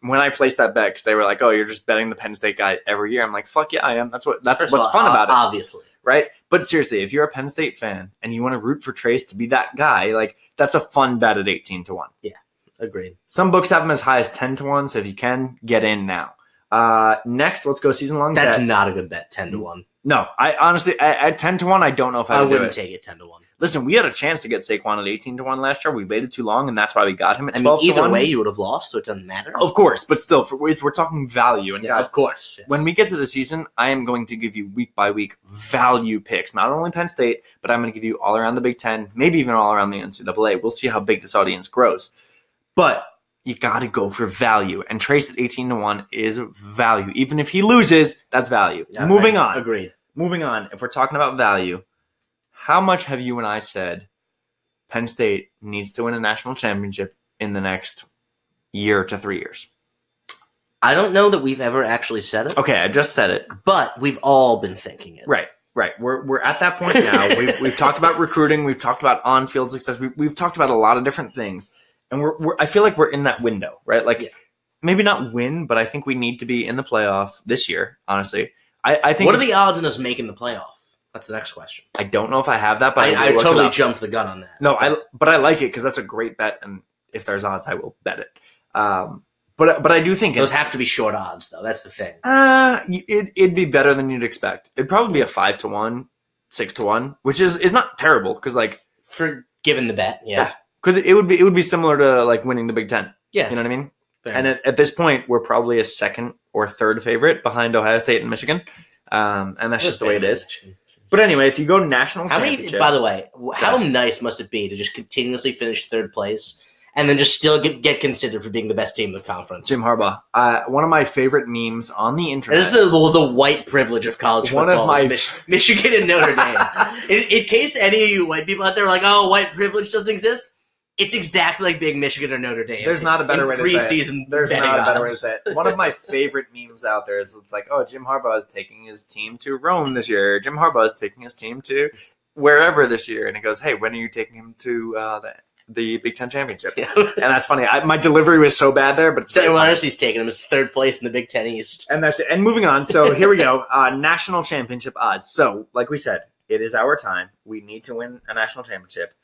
when I placed that bet because they were like, "Oh, you're just betting the Penn State guy every year." I'm like, "Fuck yeah, I am." That's what that's First what's all, fun about it, Obviously, right? But seriously, if you're a Penn State fan and you want to root for Trace to be that guy, like that's a fun bet at 18 to one. Yeah, agreed. Some books have them as high as 10 to one, so if you can get in now. Uh, next, let's go season long That's bet. not a good bet. Ten to one. No, I honestly at, at ten to one, I don't know if I, I would wouldn't it. take it ten to one. Listen, we had a chance to get Saquon at eighteen to one last year. We waited too long, and that's why we got him at I mean, twelve to either one. way, you would have lost, so it doesn't matter. of course, but still, for, if we're talking value, and yeah, guys, of course. yes. when we get to the season, I am going to give you week by week value picks. Not only Penn State, but I'm going to give you all around the Big Ten, maybe even all around the NCAA. We'll see how big this audience grows, but you got to go for value. And Trace at eighteen to one is value. Even if he loses, that's value. Yeah, Moving I- on. Agreed. moving on, if we're talking about value, how much have you and I said Penn State needs to win a national championship in the next year to three years? I don't know that we've ever actually said it, Okay, I just said it. but we've all been thinking it. Right, right. We're, we're at that point now. [LAUGHS] we've, we've talked about recruiting. We've talked about on field success. We, we've talked about a lot of different things. And we're, we're, I feel like we're in that window, right? Like, Yeah. maybe not win, but I think we need to be in the playoff this year, honestly. I, I think What are the odds in us making the playoff? That's the next question. I don't know if I have that, but I, I, I will look it totally jumped the gun on that. No, I but I like it because that's a great bet, and if there's odds, I will bet it. Um, but but I do think Those have to be short odds, though. That's the thing. uh, it it'd be better than you'd expect. It'd probably be a five to one, six to one, which is is not terrible because like For given the bet, yeah. Because it would be it would be similar to like winning the Big Ten. Yeah. You know what I mean? fair And at, at this point, we're probably a second or third favorite behind Ohio State and Michigan, um, and that's just the way it is. But anyway, if you go national How many, by the way, how Yeah. nice must it be to just continuously finish third place and then just still get, get considered for being the best team in the conference? Jim Harbaugh, uh, one of my favorite memes on the internet. is the, the the white privilege of college One football. of my- Mich- Michigan and Notre Dame. [LAUGHS] in, in case any of you white people out there are like, "Oh, white privilege doesn't exist," it's exactly like being Michigan or Notre Dame. There's not a better way to say it. preseason There's not a better way to say it. One of my [LAUGHS] favorite memes out there is it's like, oh, Jim Harbaugh is taking his team to Rome this year. Jim Harbaugh is taking his team to wherever this year, and he goes, hey, when are you taking him to uh, the, the Big Ten championship? Yeah. And that's funny. I, my delivery was so bad there, but it's Taylor funny. Honestly's taking him as third place in the Big Ten East. And that's it. And moving on. So here we go. [LAUGHS] Uh, national championship odds. So, like we said, it is our time. We need to win a national championship.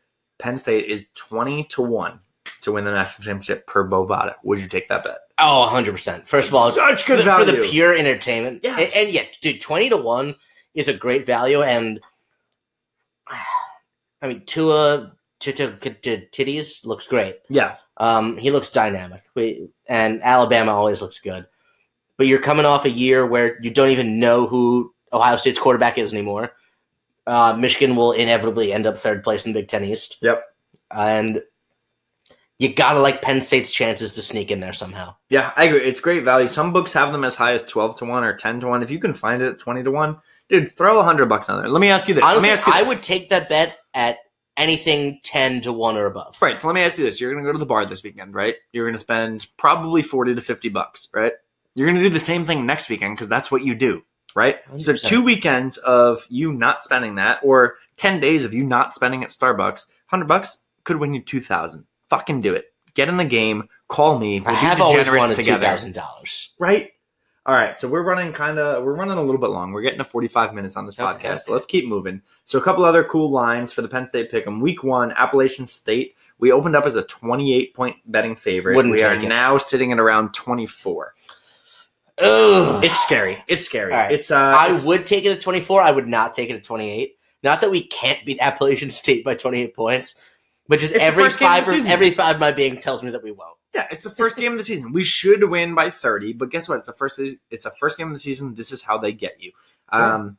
Penn State is 20 to 1 to win the national championship per Bovada. Would you take that bet? Oh, 100%. First of all, such good the, value. for the pure entertainment. Yes. And, and yeah, dude, 20 to 1 is a great value. And [SIGHS] I mean, Tua to Titties looks great. yeah. Um, he looks dynamic. We, and Alabama always looks good. But you're coming off a year where you don't even know who Ohio State's quarterback is anymore. Uh, Michigan will inevitably end up third place in the Big Ten East. Yep. And you gotta like Penn State's chances to sneak in there somehow. Yeah, I agree. It's great value. Some books have them as high as 12 to 1 or 10 to 1. If you can find it at 20 to 1, dude, throw a 100 bucks on there. Let me ask you this. let me ask you I would take that bet at anything ten to one or above. Right. So let me ask you this. You're going to go to the bar this weekend, right? You're going to spend probably 40 to 50 bucks, right? You're going to do the same thing next weekend because that's what you do, right? So 100%. two weekends of you not spending that or 10 days of you not spending at Starbucks, 100 bucks could win you 2000. Fucking do it. Get in the game. Call me. We'll I have always wanted two thousand dollars. Right? All right. So we're running kind of, we're running a little bit long. We're getting to 45 minutes on this Okay, podcast. okay. So let's keep moving. So a couple other cool lines for the Penn State pick. Week one, Appalachian State. We opened up as a 28 point betting favorite. Wouldn't we are it. now sitting at around 24. Ugh. It's scary. It's scary. Right. It's uh I it's- would take it at 24. I would not take it at 28. Not that we can't beat Appalachian State by 28 points, but just It's every five every five my being tells me that we won't. Yeah, it's the first game of the season. We should win by 30, but guess what? It's the first it's the first game of the season. This is how they get you. Um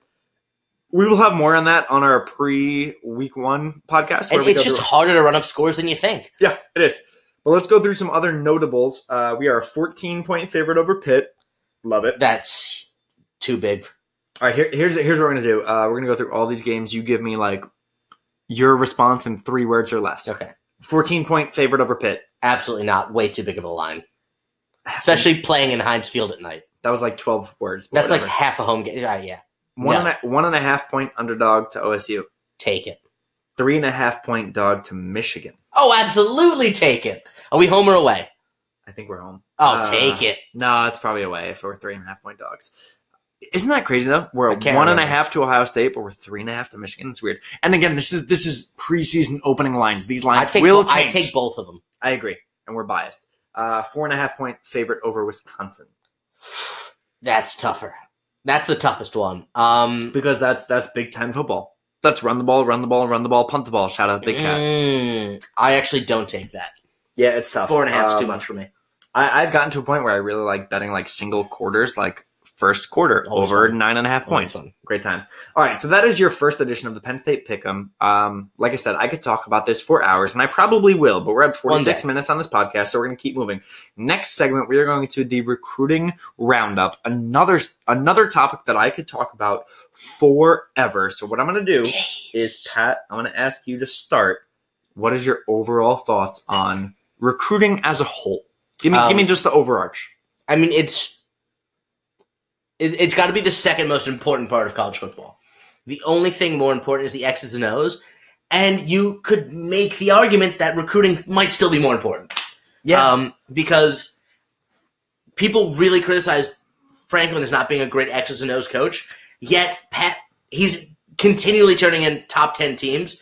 we will have more on that on our pre week 1 podcast And we it's just through- harder to run up scores than you think. Yeah, it is. But let's go through some other notables. Uh, we are a 14 point favorite over Pitt. Love it. That's too big. All right, here, here's here's what we're gonna do. Uh, we're gonna go through all these games. You give me like your response in three words or less. Okay. 14 point favorite over Pitt. Absolutely not. Way too big of a line. [SIGHS] Especially playing in Heinz Field at night. that was like 12 words. That's like half a home game. Uh, yeah. one, no. and a, one and a half point underdog to OSU. Take it. Three and a half point dog to Michigan. Oh, absolutely take it. Are we home or away? I think we're home. Oh, Uh, take it. No, it's probably away if we're three and a half point dogs. Isn't that crazy though? We're I a can't and a half to Ohio State, but we're three and a half to Michigan. It's weird. And again, this is this is preseason opening lines. These I lines take, will bo- I take both of them. I agree, and we're biased. Uh, four and a half point favorite over Wisconsin That's tougher. That's the toughest one. Um, because that's that's Big Ten football. That's run the ball, run the ball, run the ball, punt the ball. Shout out Big Cat. mm, I actually don't take that. Yeah, it's tough. Four and a half is too Um, much for me. I, I've gotten to a point where I really like betting like single quarters, like first quarter Always over fun. nine and a half Always points. fun. Great time. All right, so that is your first edition of the Penn State Pick'em. Um, like I said, I could talk about this for hours, and I probably will, but we're at One 46 minutes on this podcast, so we're going to keep moving. Next segment, we are going to the recruiting roundup. Another another topic that I could talk about forever. So what I'm going to do is Pat, I'm going to ask you to start. What is your overall thoughts on recruiting as a whole? Give me, Um, give me just the overarch. I mean, it's it, it's got to be the second most important part of college football. The only thing more important is the X's and O's, and you could make the argument that recruiting might still be more important. Um, because people really criticize Franklin as not being a great X's and O's coach, yet Pat he's continually turning in top ten teams.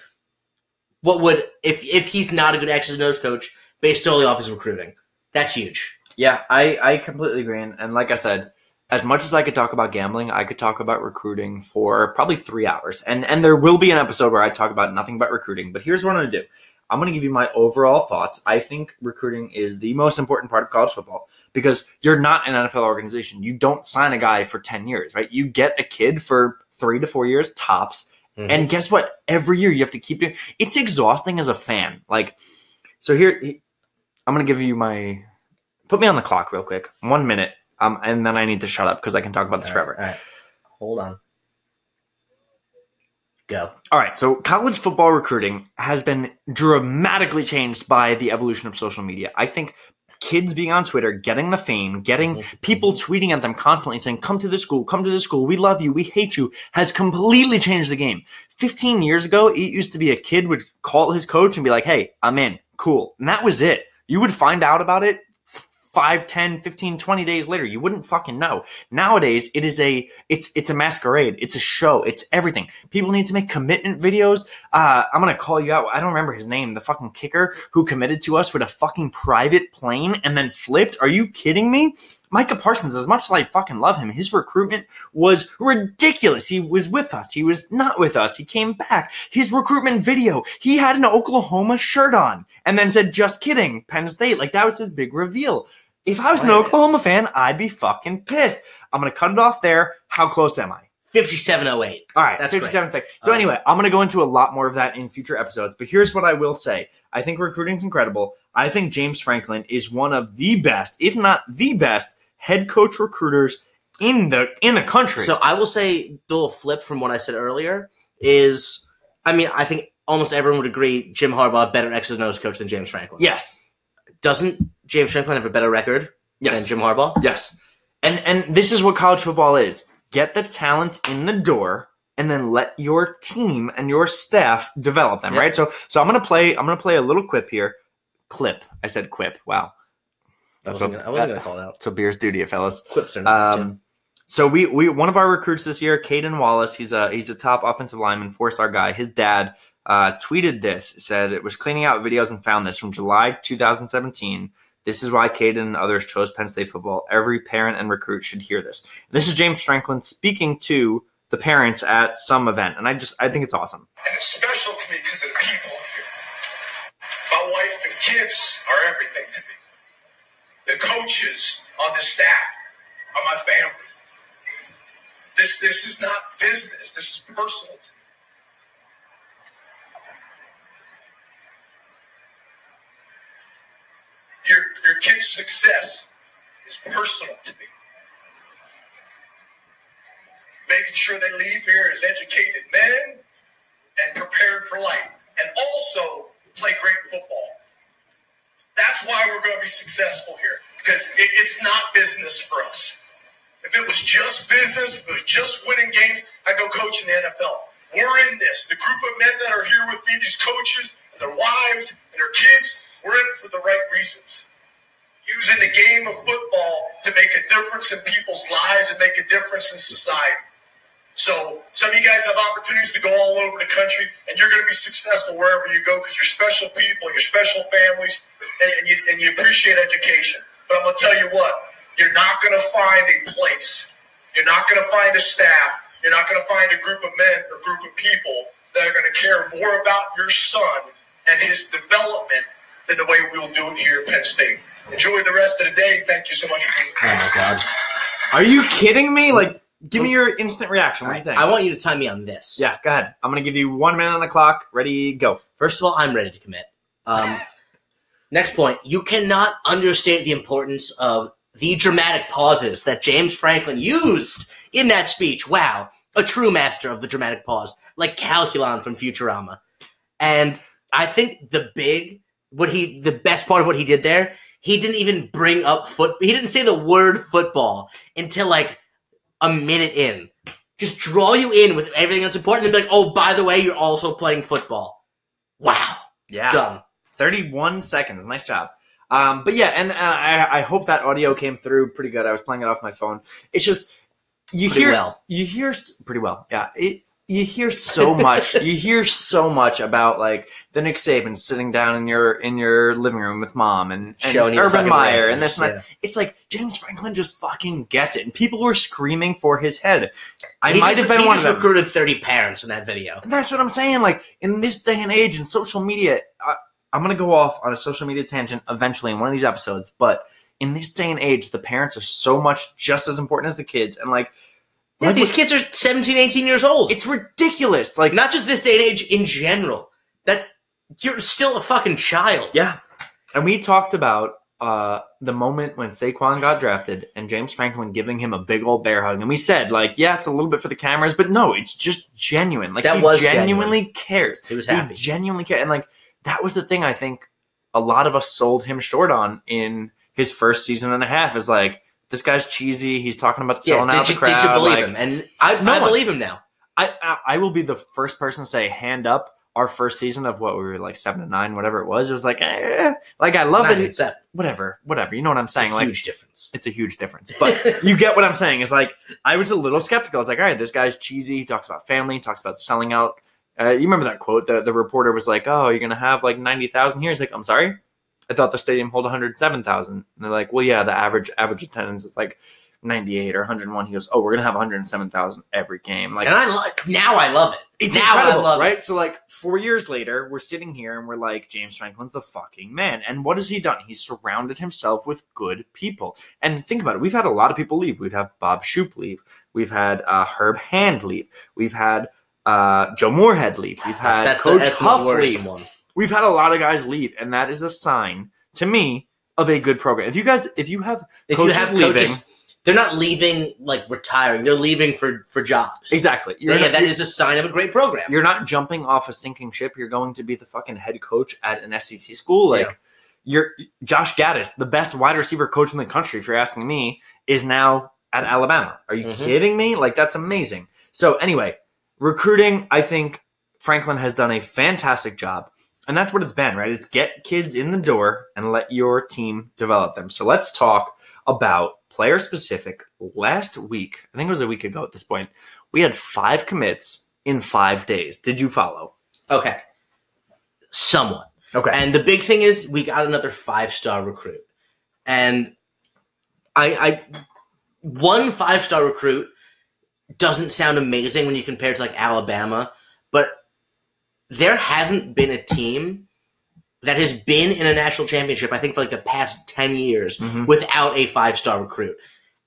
What would if if he's not a good X's and O's coach based solely off his recruiting? That's huge. Yeah, I, I completely agree. And, and like I said, as much as I could talk about gambling, I could talk about recruiting for probably three hours. And and there will be an episode where I talk about nothing but recruiting. But here's what I'm going to do. I'm going to give you my overall thoughts. I think recruiting is the most important part of college football because you're not an NFL organization. You don't sign a guy for 10 years, right? You get a kid for three to four years tops. Mm-hmm. And guess what? Every year you have to keep doing. It's exhausting as a fan. Like, so here, I'm gonna give you my. Put me on the clock real quick. One minute. Um, and then I need to shut up because I can talk about this forever. All right. Hold on. Go. All right, so college football recruiting has been dramatically changed by the evolution of social media. I think kids being on Twitter, getting the fame, getting Mhm. people tweeting at them constantly saying, Come to the school, come to the school, we love you, we hate you, has completely changed the game. 15 years ago, it used to be a kid would call his coach and be like, Hey, I'm in, cool. And that was it. You would find out about it 5 10 15 20 days later. You wouldn't fucking know. Nowadays it is a it's it's a masquerade. It's a show. It's everything. People need to make commitment videos. Uh i'm gonna call you out. I don't remember his name the fucking kicker who committed to us with a fucking private plane and then flipped. Are you kidding me Micah Parsons, as much as I fucking love him, his recruitment was ridiculous. He was with us. He was not with us. He came back. His recruitment video, he had an Oklahoma shirt on and then said, just kidding, Penn State. Like that was his big reveal. If I was an Oklahoma fan, I'd be fucking pissed. I'm going to cut it off there. How close am I? 5708. All right, That's 57 seconds. So Um, anyway, I'm going to go into a lot more of that in future episodes, but here's what I will say. I think recruiting's incredible. I think James Franklin is one of the best, if not the best, head coach recruiters in the in the country. So I will say the little flip from what I said earlier is, I mean, I think almost everyone would agree Jim Harbaugh better X's and O's coach than James Franklin. yes. Doesn't James Franklin have a better record than Jim Harbaugh? Yes. And and this is what college football is. Get the talent in the door and then let your team and your staff develop them, Yeah. right? So so I'm to play I'm going to play a little quip here. Clip. I said quip. Wow. I That's wasn't, what- gonna, I wasn't gonna [LAUGHS] call it out. So beer's duty, fellas. Quips are nice too. Um, so we we one of our recruits this year, Caden Wallace. He's a he's a top offensive lineman, four star guy. His dad uh, tweeted this, said it was cleaning out videos and found this from July 2017 This is why Caden and others chose Penn State football. Every parent and recruit should hear this. This is James Franklin speaking to the parents at some event, and I just I think it's awesome. And it's special to me because of the people here. My wife and kids are everything to me. The coaches on the staff are my family. This this is not business. This is personal to me. Your your kid's success is personal to me. Making sure they leave here as educated men and prepared for life, and also play great football. That's why we're going to be successful here because it, it's not business for us. If it was just business, if it was just winning games, I'd go coach in the NFL. We're in this. The group of men that are here with me, these coaches and their wives and their kids, we're in it for the right reasons. Using the game of football to make a difference in people's lives and make a difference in society. So some of you guys have opportunities to go all over the country, and you're going to be successful wherever you go because you're special people, you're special families, and, and, you, and you appreciate education. But I'm going to tell you what, you're not going to find a place, you're not going to find a staff, you're not going to find a group of men or group of people that are going to care more about your son and his development than the way we'll do it here at Penn State. Enjoy the rest of the day. Thank you so much for Oh my god. Are you kidding me? Like, give me your instant reaction. What do you think? I want you to time me on this. yeah, go ahead. I'm gonna give you one minute on the clock. Ready, go. First of all, I'm ready to commit. Um, [LAUGHS] next point, you cannot understate the importance of the dramatic pauses that James Franklin used in that speech. Wow, a true master of the dramatic pause, like Calculon from Futurama. And I think the big, what he, the best part of what he did there, he didn't even bring up foot. He didn't say the word football until like a minute in. Just draw you in with everything that's important, and be like, "Oh, by the way, you're also playing football." Wow, Yeah. done. 31 seconds. Nice job. Um, but yeah, and uh, I, I hope that audio came through pretty good. I was playing it off my phone. It's just you Pretty hear well. you hear pretty well. Yeah, it, you hear so [LAUGHS] much. you hear so much about like the Nick Saban sitting down in your in your living room with mom and, and Showing you the Urban Meyer and this and that. It's like James Franklin just fucking gets it, and people were screaming for his head. I He might just- have been one of them. recruited thirty parents in that video. And that's what I'm saying. Like in this day and age, in social media, I, I'm gonna go off on a social media tangent eventually in one of these episodes. But in this day and age, the parents are so much just as important as the kids, and like, Yeah, these kids are 17, 18 years old. it's ridiculous. Like, not just this day and age in general. That you're still a fucking child. yeah. And we talked about uh, the moment when Saquon got drafted and James Franklin giving him a big old bear hug, and we said like, yeah, it's a little bit for the cameras, but no, it's just genuine. Like That he was genuinely cares. He was He happy. genuinely cared. And like that was the thing I think a lot of us sold him short on in his first season and a half is like this guy's cheesy. He's talking about Yeah, selling out did the you, did you believe like, him? And I, No I one- believe him now. I, I I will be the first person to say hand up. Our first season of what we were like seven to nine, whatever it was, it was like, eh, like I love Nine it. seven. Whatever, whatever. You know what I'm It's saying? a Like huge difference. it's a huge difference. [LAUGHS] But you get what I'm saying. It's like I was a little skeptical. I was like, all right, this guy's cheesy. He talks about family. He talks about selling out. Uh, you remember that quote? The the reporter was like, "Oh, you're gonna have like ninety thousand here." He's like, "I'm sorry, I thought the stadium hold one hundred seven thousand. And they're like, "Well, yeah, the average average attendance is like ninety eight or 101. He goes, "Oh, we're gonna have one hundred seven thousand every game." Like and I now I love it. it's now incredible, I love right? it. So like four years later, we're sitting here and we're like, James Franklin's the fucking man. And what has he done? He's surrounded himself with good people. And think about it. We've had a lot of people leave. We'd have had Bob Shoop leave. We've had uh, Herb Hand leave. We've had uh, Joe Moorhead leave. We've had That's Coach the Huff leave. one. We've had a lot of guys leave, and that is a sign to me of a good program. If you guys, if you have If coaches you have leaving, coaches, they're not leaving like retiring. They're leaving for for jobs. exactly, Yeah, You're- that is a sign of a great program. You're not jumping off a sinking ship. You're going to be the fucking head coach at an SEC school. Like Yeah. you're Josh Gattis, the best wide receiver coach in the country, if you're asking me, is now at Alabama. Are you Mhm. kidding me? Like that's amazing. So anyway, recruiting, I think Franklin has done a fantastic job. And that's what it's been, right? It's get kids in the door and let your team develop them. So let's talk about player specific. Last week, I think it was a week ago at this point, we had five commits in five days. Did you follow? Okay. Somewhat. Okay. And the big thing is we got another five star recruit. and I, I one five star recruit doesn't sound amazing when you compare it to like Alabama, there hasn't been a team that has been in a national championship, I think, for like the past 10 years Mhm. without a five star recruit.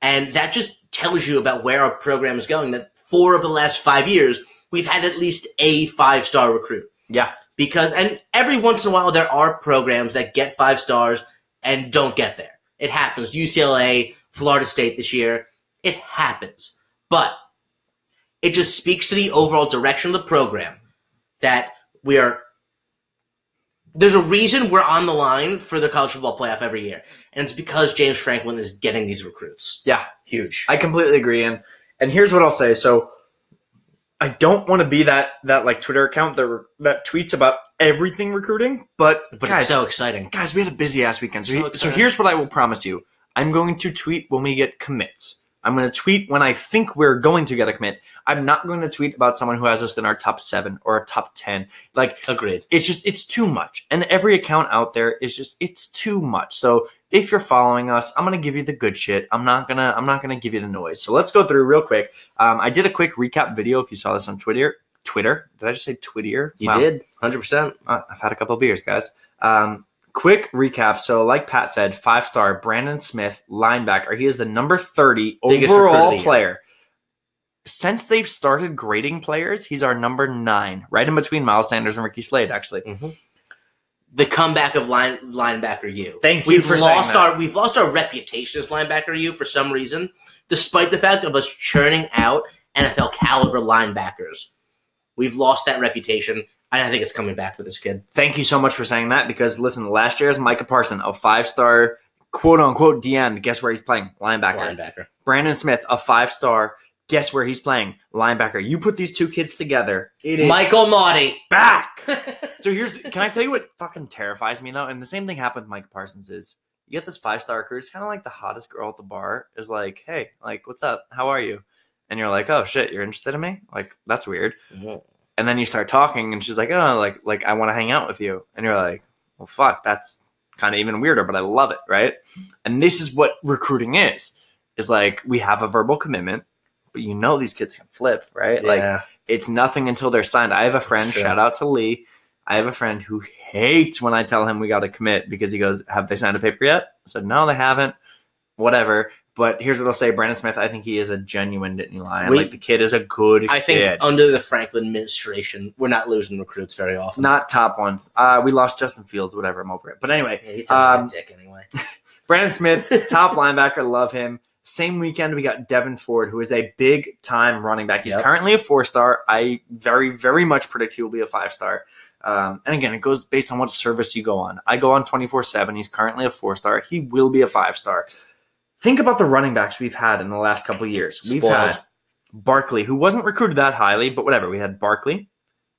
And that just tells you about where our program is going. That four of the last five years, we've had at least a five star recruit. Yeah. Because, and every once in a while, there are programs that get five stars and don't get there. It happens. UCLA, Florida State this year, it happens. But it just speaks to the overall direction of the program that we are there's a reason we're on the line for the college football playoff every year and it's because james franklin is getting these recruits Yeah. huge I completely agree. And and here's what I'll say. So I don't want to be that that like Twitter account that that tweets about everything recruiting, but, but guys, it's so exciting guys, we had a busy ass weekend. So, So he- so here's what I will promise you. I'm going to tweet when we get commits. I'm going to tweet when I think we're going to get a commit. I'm not going to tweet about someone who has us in our top seven or our top 10. Like, agreed it's just, it's too much. And every account out there is just, it's too much. So if you're following us, I'm going to give you the good shit. I'm not going to, I'm not going to give you the noise. So let's go through real quick. Um, I did a quick recap video. If you saw this on Twitter, Twitter, did I just say Twitter? you Wow. did 100% Uh, I've had a couple of beers, guys. Um, quick recap. So, like Pat said, five star Brandon Smith, linebacker. He is the number 30 Biggest recruit of the overall player. Since they've started grading players, he's our number nine, right in between Miles Sanders and Ricky Slade, actually. Mm-hmm. the comeback of line linebacker you Thank you we've for lost that. our we've lost our reputation as linebacker you for some reason despite the fact of us churning out nfl caliber linebackers we've lost that reputation i think it's coming back for this kid Thank you so much for saying that because, listen, last year's Micah Parson, a five star quote unquote DN. Guess where he's playing? Linebacker. linebacker Brandon Smith, a five star. Guess where he's playing? Linebacker. You put these two kids together, it is michael Marty. back. [LAUGHS] So here's can I tell you what fucking terrifies me though? And the same thing happened with Mike Parsons is you get this five star recruit, it's kind of like the hottest girl at the bar is like, hey, like, what's up? How are you? And you're like, oh shit, you're interested in me? Like, that's weird. Mm-hmm. And then you start talking, and she's like, oh, like, like I want to hang out with you. And you're like, well, fuck, that's kind of even weirder, but I love it, right? And this is what recruiting is. Is like we have a verbal commitment, but you know these kids can flip, right? Like yeah. it's nothing until they're signed. I have a friend, shout out to Lee. I have a friend who hates when I tell him we got to commit because he goes, Have they signed a paper yet? I said, No, they haven't. Whatever. But here's what I'll say Brandon Smith, I think he is a genuine Nittany Lion. We- like the kid is a good I think kid. under the Franklin administration, we're not losing recruits very often. Not top ones. Uh, we lost Justin Fields, whatever. I'm over it. But anyway, Yeah, he sounds Um, like dick anyway. [LAUGHS] Brandon Smith, top [LAUGHS] linebacker, love him. Same weekend, we got Devyn Ford, who is a big time running back. He's Yep. currently a four star. I very, very much predict he will be a five star. Um, and again, it goes based on what service you go on. I go on 24 7. He's currently a four star. He will be a five star. Think about the running backs we've had in the last couple of years. We've Spoiled. had Barkley, who wasn't recruited that highly, but whatever. We had Barkley.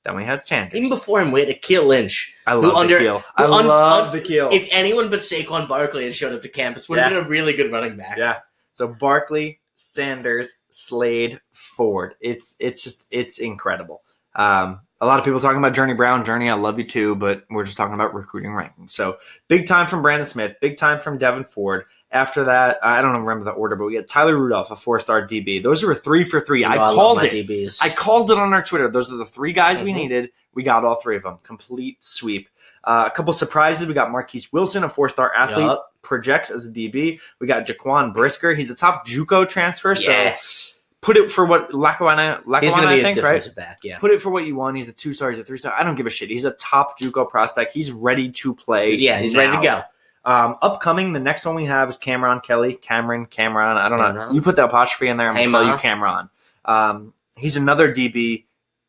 Then we had Sanders. Even before him, we had Akeel Lynch. I who love under- the. I un- love un-. If anyone but Saquon Barkley had showed up to campus, would have Yeah. been a really good running back. Yeah. So Barkley, Sanders, Slade, Ford. It's it's just it's incredible. Um, a lot of people talking about Journey Brown. Journey, I love you too, but we're just talking about recruiting rankings. So big time from Brandon Smith, big time from Devyn Ford. After that, I don't remember the order, but we had Tyler Rudolph, a four-star DB. Those were three for three. You I know, called it. DBs. I called it on our Twitter. Those are the three guys we Mhm. needed. We got all three of them. Complete sweep. Uh, a couple surprises. We got Marquise Wilson, a four-star athlete, Yup. projects as a DB. We got Jaquan Brisker. He's a top JUCO transfer. So yes. put it for what Lackawanna, Lackawanna I think, right? back. Yeah. Put it for what you want. He's a two star. He's a three star. I don't give a shit. He's a top JUCO prospect. He's ready to play. Yeah, he's ready to go. Um, upcoming, the next one we have is Cameron Kelly. Cameron, Cameron. I don't know. You put the apostrophe in there. I'm Hey, gonna call you Cameron. Um, he's another DB,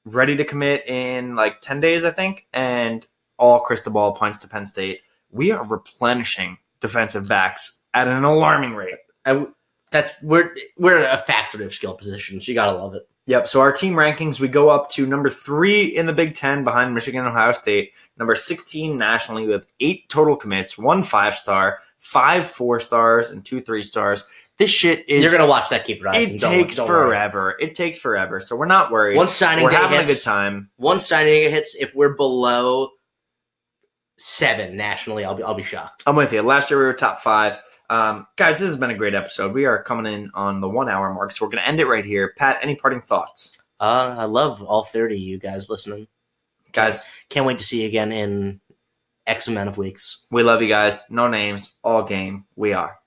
ready to commit in like ten days, I think, and all crystal ball points to Penn State. We are replenishing defensive backs at an alarming rate. I, that's we're we're a factory of skill positions. You gotta love it. Yep. So our team rankings, we go up to number three in the Big Ten behind Michigan and Ohio State. Number 16 nationally with eight total commits, one five star, five four stars, and two three stars. This shit is You're gonna watch that keep rising. it Don't- takes don't worry. forever. It takes forever. So we're not worried. Once signing we're day having a hits, good time. once signing day hits, if we're below seven nationally, I'll be I'll be shocked. I'm with you. Last year we were top five. Um, guys, this has been a great episode. We are coming in on the one hour mark, so we're going to end it right here. Pat, any parting thoughts? Uh, I love all 30 of you guys listening. Guys, Can't wait to see you again in X amount of weeks. we love you guys. No names, all game. We are.